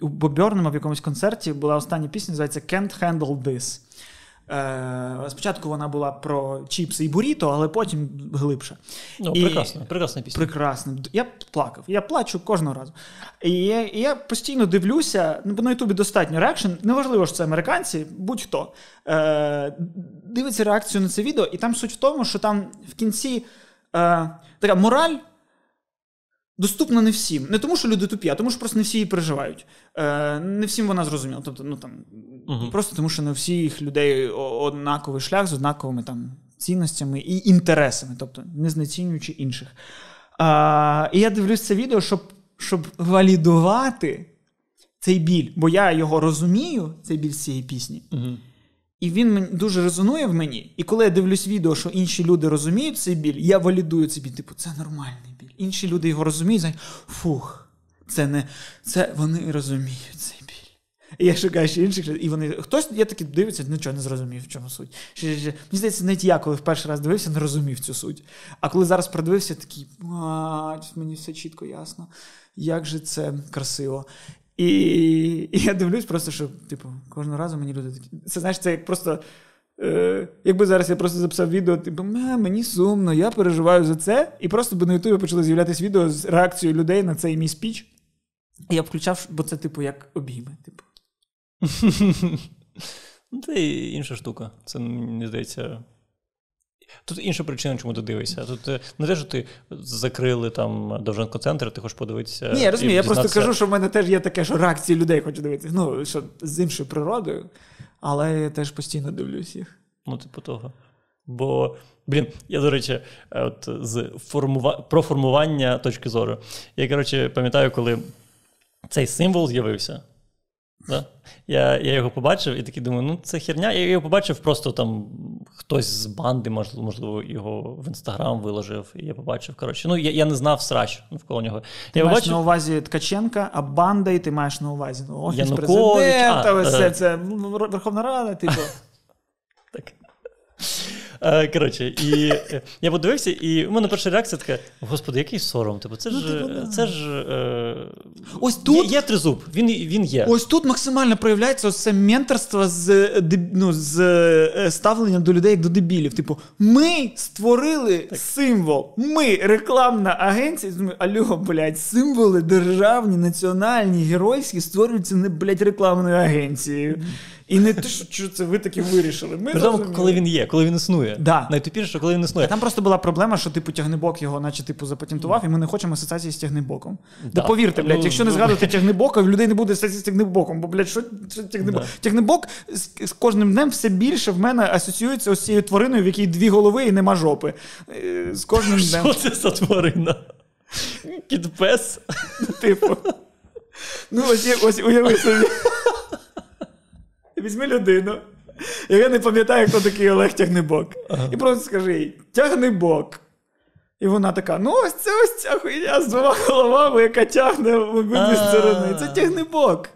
У Бобернема в якомусь концерті була остання пісня, називається Can't Handle This. Е, Спочатку вона була про чіпси і буріто, але потім глибше. Ну, і... прекрасно, прекрасна пісня. Прекрасно. Я плакав. Я плачу кожного разу. І я, і я постійно дивлюся, бо на Ютубі достатньо reaction. Неважливо, що це американці, будь-хто е, дивиться реакцію на це відео, і там суть в тому, що там в кінці е, така мораль. Доступна не всім. Не тому, що люди тупі, а тому, що просто не всі її переживають. Е, Не всім вона зрозуміла. Тобто, ну там угу. просто тому, що не всіх людей однаковий шлях з однаковими там цінностями і інтересами, тобто не знецінюючи інших. А, І я дивлюсь це відео, щоб щоб валідувати цей біль, бо я його розумію, цей біль з цієї пісні. Угу. І він дуже резонує в мені. І коли я дивлюсь відео, що інші люди розуміють цей біль, я валідую цей біль. Типу, це нормальний. Інші люди його розуміють, знають, фух, це не це вони розуміють цей біль. І я шукаю ще інших людей, і вони. Хтось я таки дивиться, нічого не зрозумів, в чому суть. Ще, ще. Мені здається, навіть я, коли в перший раз дивився, не розумів цю суть. А коли зараз продивився, такий, мені все чітко ясно, як же це красиво. І і я дивлюсь, просто що, типу, кожного разу мені люди такі. Це знаєш, це як просто. Е, Якби зараз я просто записав відео, типу, мені сумно, я переживаю за це. І просто би на Ютубі почали з'являтися відео з реакцією людей на цей мій спіч. І я включав, бо це, типу, як обійми. Типу. Ну, Це інша штука. Це, мені здається. Тут інша причина, чому ти дивишся. Тут е, не те, що ти закрили там Довженко центр, ти хочеш подивитися. Ні, я розумію, я просто кажу, що в мене теж є таке, що реакції людей хочу дивитися. Ну, що з іншою природою, але я теж постійно дивлюсь їх. Ну, типу того. Бо, блін, я, до речі, е, от з формува... про формування точки зору. Я, коротше, пам'ятаю, коли цей символ з'явився. Да? Я я його побачив і такий думаю, ну це херня. Я його побачив, просто там хтось з банди, можливо, його в інстаграм виложив. І я побачив. коротше. Ну, я я не знав срач навколо нього. Ти я маєш побачив... на увазі Ткаченка, а банда, і ти маєш на увазі ну, офіс Янукович, президента, а, все е... це Верховна Рада, типу. Так. Е, коротше, і е, я подивився, і у мене перша реакція така: Господи, який сором. Типу, це ж ну, типу, це ж е... ось тут є, є тризуб, він він є. Ось тут максимально проявляється ось це менторство з ну, з ставленням до людей як до дебілів. Типу, ми створили так. символ, ми рекламна агенція. Думаю, Альо, блядь, символи державні, національні, геройські створюються не блядь, рекламною агенцією. І не те, що це ви таки вирішили. Ми Тому, коли він є, коли він існує. Да. Найтупіше, що коли він існує. А там просто була проблема, що типу тягнебок його, наче типу, запатентував, і ми не хочемо асоціації з тягнебоком. Да. Та повірте, блядь, ну, якщо не ну, згадувати тягнебока, в людей не буде асоціації з тягнебоком. Бо, блядь, що, що тягнебок? Да. Тягнебок з, з кожним днем все більше в мене асоціюється ось цією твариною, в якій дві голови і нема жопи. Е, з кожним днем. Що це за тварина? Кіт-пес? Типу. Ну, ось ось уяви собі. Візьми людину, яка не пам'ятає, хто такий Олег Тягнебок. Ага. І просто скажи їй Тягнебок. І вона така: ну, ось це ось ця хуйня з двома головами, яка тягне в обидві сторони. Це тягнебок.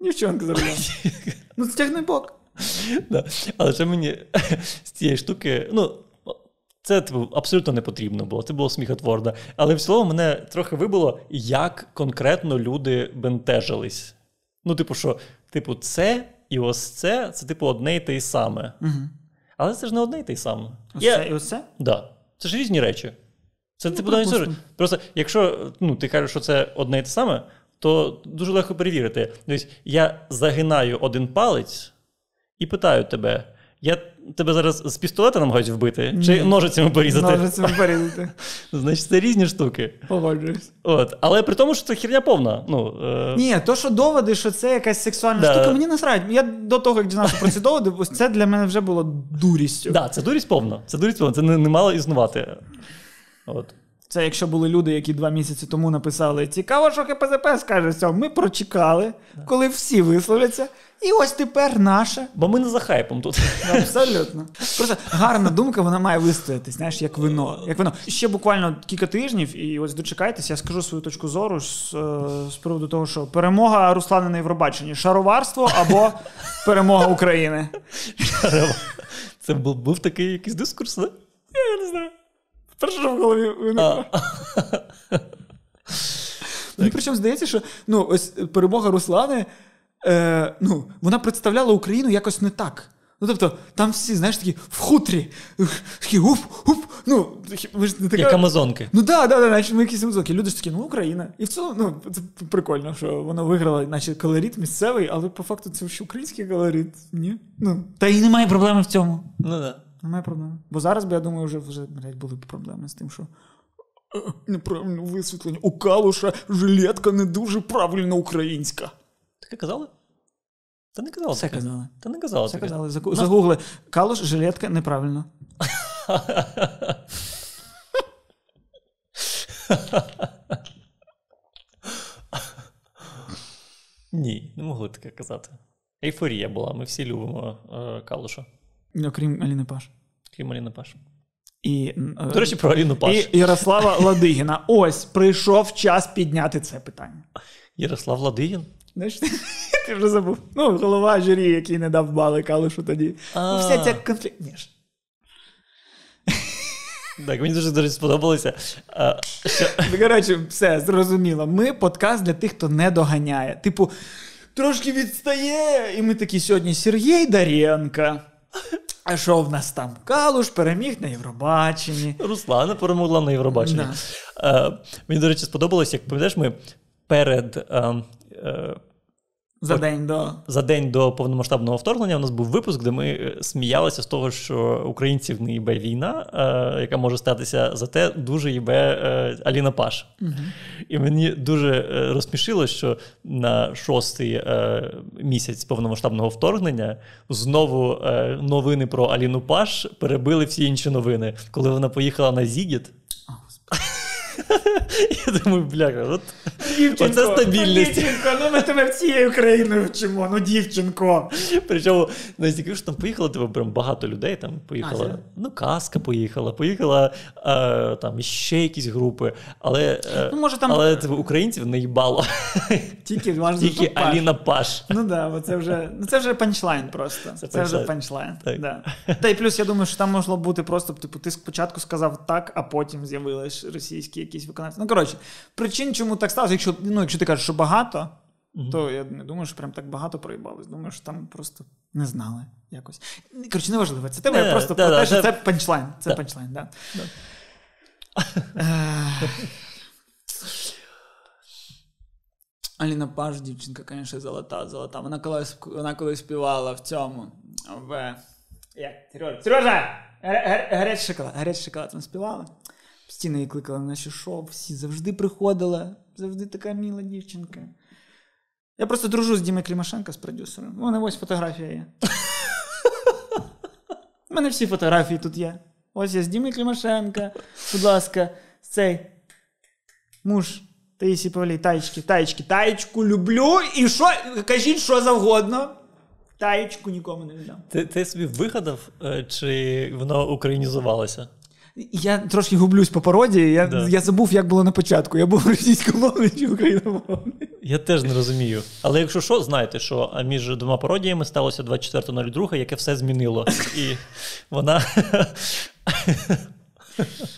Нівчонка заробляє. Ну, це тягнебок. Да. Але ще мені з цієї штуки, ну. Це типу, абсолютно не потрібно було, це було сміхотворно. Але в цілому мене трохи вибило, як конкретно люди бентежились. Ну, типу, що, типу, це і ось це це, типу, одне і те й саме. Угу. Але це ж не одне і те й саме. Ось Я... це і ось це? Да. Це ж різні речі. Це ну, типу не просто. просто, якщо ну, ти кажеш, що це одне і те саме, то дуже легко перевірити. Тобто, я загинаю один палець і питаю тебе, Я тебе зараз з пістолета намагаюся вбити, чи ножицями порізати? Ножицями порізати. Значить, це різні штуки. Погоджуюсь. От. Але при тому, що це херня повна. Ну, е... Ні, то, що доводи, що це якась сексуальна Да. штука, мені насрать. Я до того, як дізнався про ці доводи, ось це для мене вже було дурістю. Да, це дурість повна. Це дурість повна, це не, не мало існувати. От. Це якщо були люди, які два місяці тому написали цікаво, що КПЗП скаже цього. Ми прочекали, коли всі висловляться. І ось тепер наше. Бо ми не за хайпом тут. Абсолютно. Просто гарна думка, вона має вистояти, знаєш, як вино. Як вино. Ще буквально кілька тижнів, і ось дочекайтесь, я скажу свою точку зору з, е, з приводу того, що перемога Руслана на Євробаченні шароварство або перемога України. Це був, такий якийсь дискурс, да? Я не знаю. Перше, що в голові виникло. Мені причому здається, що ну, ось перемога Руслани, е, ну, вона представляла Україну якось не так. Ну, тобто, там всі, знаєш, такі в хутрі, такі уп, уп, ну, ви ж не така... Як амазонки. Ну да, да, да, наче ми якісь музики. Люди ж такі, ну Україна. І в цілому, ну, це прикольно, що вона виграла, наче колорит місцевий, але по факту це ж український колорит. Ні? Ну, та і немає проблеми в цьому. Ну да. Немає проблем. Бо зараз би, я думаю, вже, вже блядь, були б проблеми з тим, що е, неправильне висвітлення. У Калуша жилетка не дуже правильно українська. Таке казали? Та не казали. Все таке. казали. Та не казали. Все таке. казали. Загу- нас- Загугли. Калуш, жилетка неправильно. Ні, не могли таке казати. Ейфорія була, ми всі любимо е, Калуша, Окрім Аліни Паш. крім Аліни Паш. І, е, До речі, про Аліну Паш. і Ярослава Ладигіна. Ось прийшов час підняти це питання. Ярослав Ладигін. Знаєш, ти, ти вже забув. Ну, голова журі, який не дав бали Калушу тоді. А. Вся ця конфлікт. Так, мені дуже дуже сподобалося. А, що... Ну, Коротше, все зрозуміло. Ми подкаст для тих, хто не доганяє. Типу, трошки відстає, і ми такі сьогодні Сергій Дарєнка. А що в нас там? Калуш переміг на Євробаченні. Руслана перемогла на Євробаченні. Е, мені, до речі, сподобалось, як пам'ятаєш, ми перед. е, е, За день до. за день до повномасштабного вторгнення у нас був випуск, де ми е, сміялися з того, що українців не їбе війна, е, яка може статися, зате дуже їбе е, Аліна Паш. І мені дуже е, розсмішило, що на шостий е, місяць повномасштабного вторгнення знову е, новини про Аліну Паш перебили всі інші новини. Коли вона поїхала на Зігіт. Я думаю, бляха, от оце стабільність. Дівчинко, ну ми тебе всією країною вчимо, ну дівчинко. Причому настільки ж там поїхало тебе прям багато людей. Там поїхала, ну, казка поїхала, поїхала е, там ще якісь групи. Але, е, Ну, може, там- але типу, українців не їбало. Тільки важливо, Тільки Паш. Аліна Паш. Ну да, бо це вже ну це вже панчлайн просто. Це, Це вже панчлайн. панчлайн. Так. Да. Та й плюс я думаю, що там могло бути просто, типу, ти спочатку сказав так, а потім з'явились російські якісь виконавці. Ну коротше, причин, чому так сталося, якщо ну, якщо ти кажеш, що багато, то я не думаю, що прям так багато проїбалось. Думаю, що там просто не знали якось. Коротше, неважливо. Це тебе Не, просто да, про да, те, що це- це панчлайн. Це Да. панчлайн, да. Да. Аліна Паш, дівчинка, звісно, золота, золота. Вона колись, вона колись співала в цьому. В... Як? Сережа! Сережа! Гар- гар- Гарячий шоколад. Гарячий шоколад вона співала. Постійно її кликали на шоу, всі завжди приходила. Завжди така міла дівчинка. Я просто дружу з Дімою Клімашенко, з продюсером. Мене ось фотографія є. У мене всі фотографії тут є. Ось я з Дімою Клімашенко. Будь ласка, цей муж Таїсі Павлій, таєчки, таєчки, таєчку люблю. І що? Кажіть, що завгодно. Таєчку нікому не віддам. Ти, ти собі вигадав, е, чи воно українізувалося? Я трошки гублюсь по пародії. Я, Да. я забув, як було на початку. Я був російськомовний чи україномовний. Я теж не розумію. Але якщо що, знайте, що між двома пародіями сталося 24.02, яке все змінило. І вона.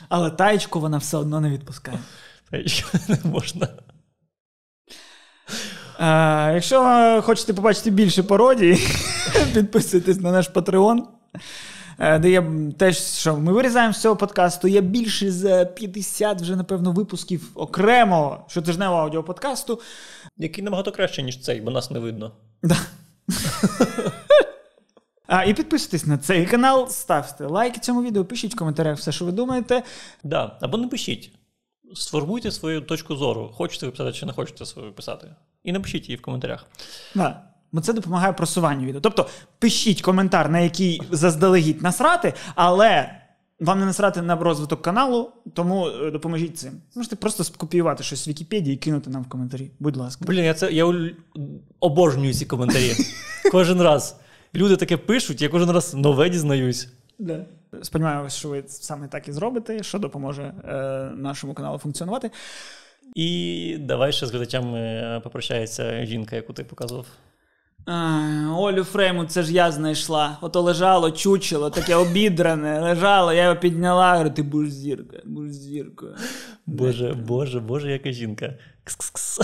Але таєчку вона все одно не відпускає. не можна. А, якщо хочете побачити більше пародій, підписуйтесь на наш Patreon. Е, Де є теж, що ми вирізаємо з цього подкасту. Є більше за 50 вже, напевно, випусків окремого щотижневого аудіоподкасту. Який набагато краще, ніж цей, бо нас не видно. Да. А, І підписуйтесь на цей канал, ставте лайки цьому відео, пишіть в коментарях все, що ви думаєте. Да. Або не пишіть. Сформуйте свою точку зору. Хочете ви писати чи не хочете писати. І напишіть її в коментарях. Да. Бо це допомагає просуванню відео. Тобто пишіть коментар, на який заздалегідь насрати, але вам не насрати на розвиток каналу, тому е, допоможіть цим. Можете просто скопіювати щось з Вікіпедії і кинути нам в коментарі. Будь ласка. Блін, я це я обожнюю ці коментарі. Кожен раз. Люди таке пишуть, я кожен раз нове дізнаюсь. Да. Сподіваємося, що ви саме так і зробите, що допоможе е, нашому каналу функціонувати. І давай ще з глядачами е, попрощається жінка, яку ти показував. Олю Фрейму, це ж я знайшла. Ото лежало, чучело, таке обідране, лежало, я його підняла, говорю, ти будеш зірка, будеш зіркою. Боже, боже, боже, яка жінка. Кс-кс-кс.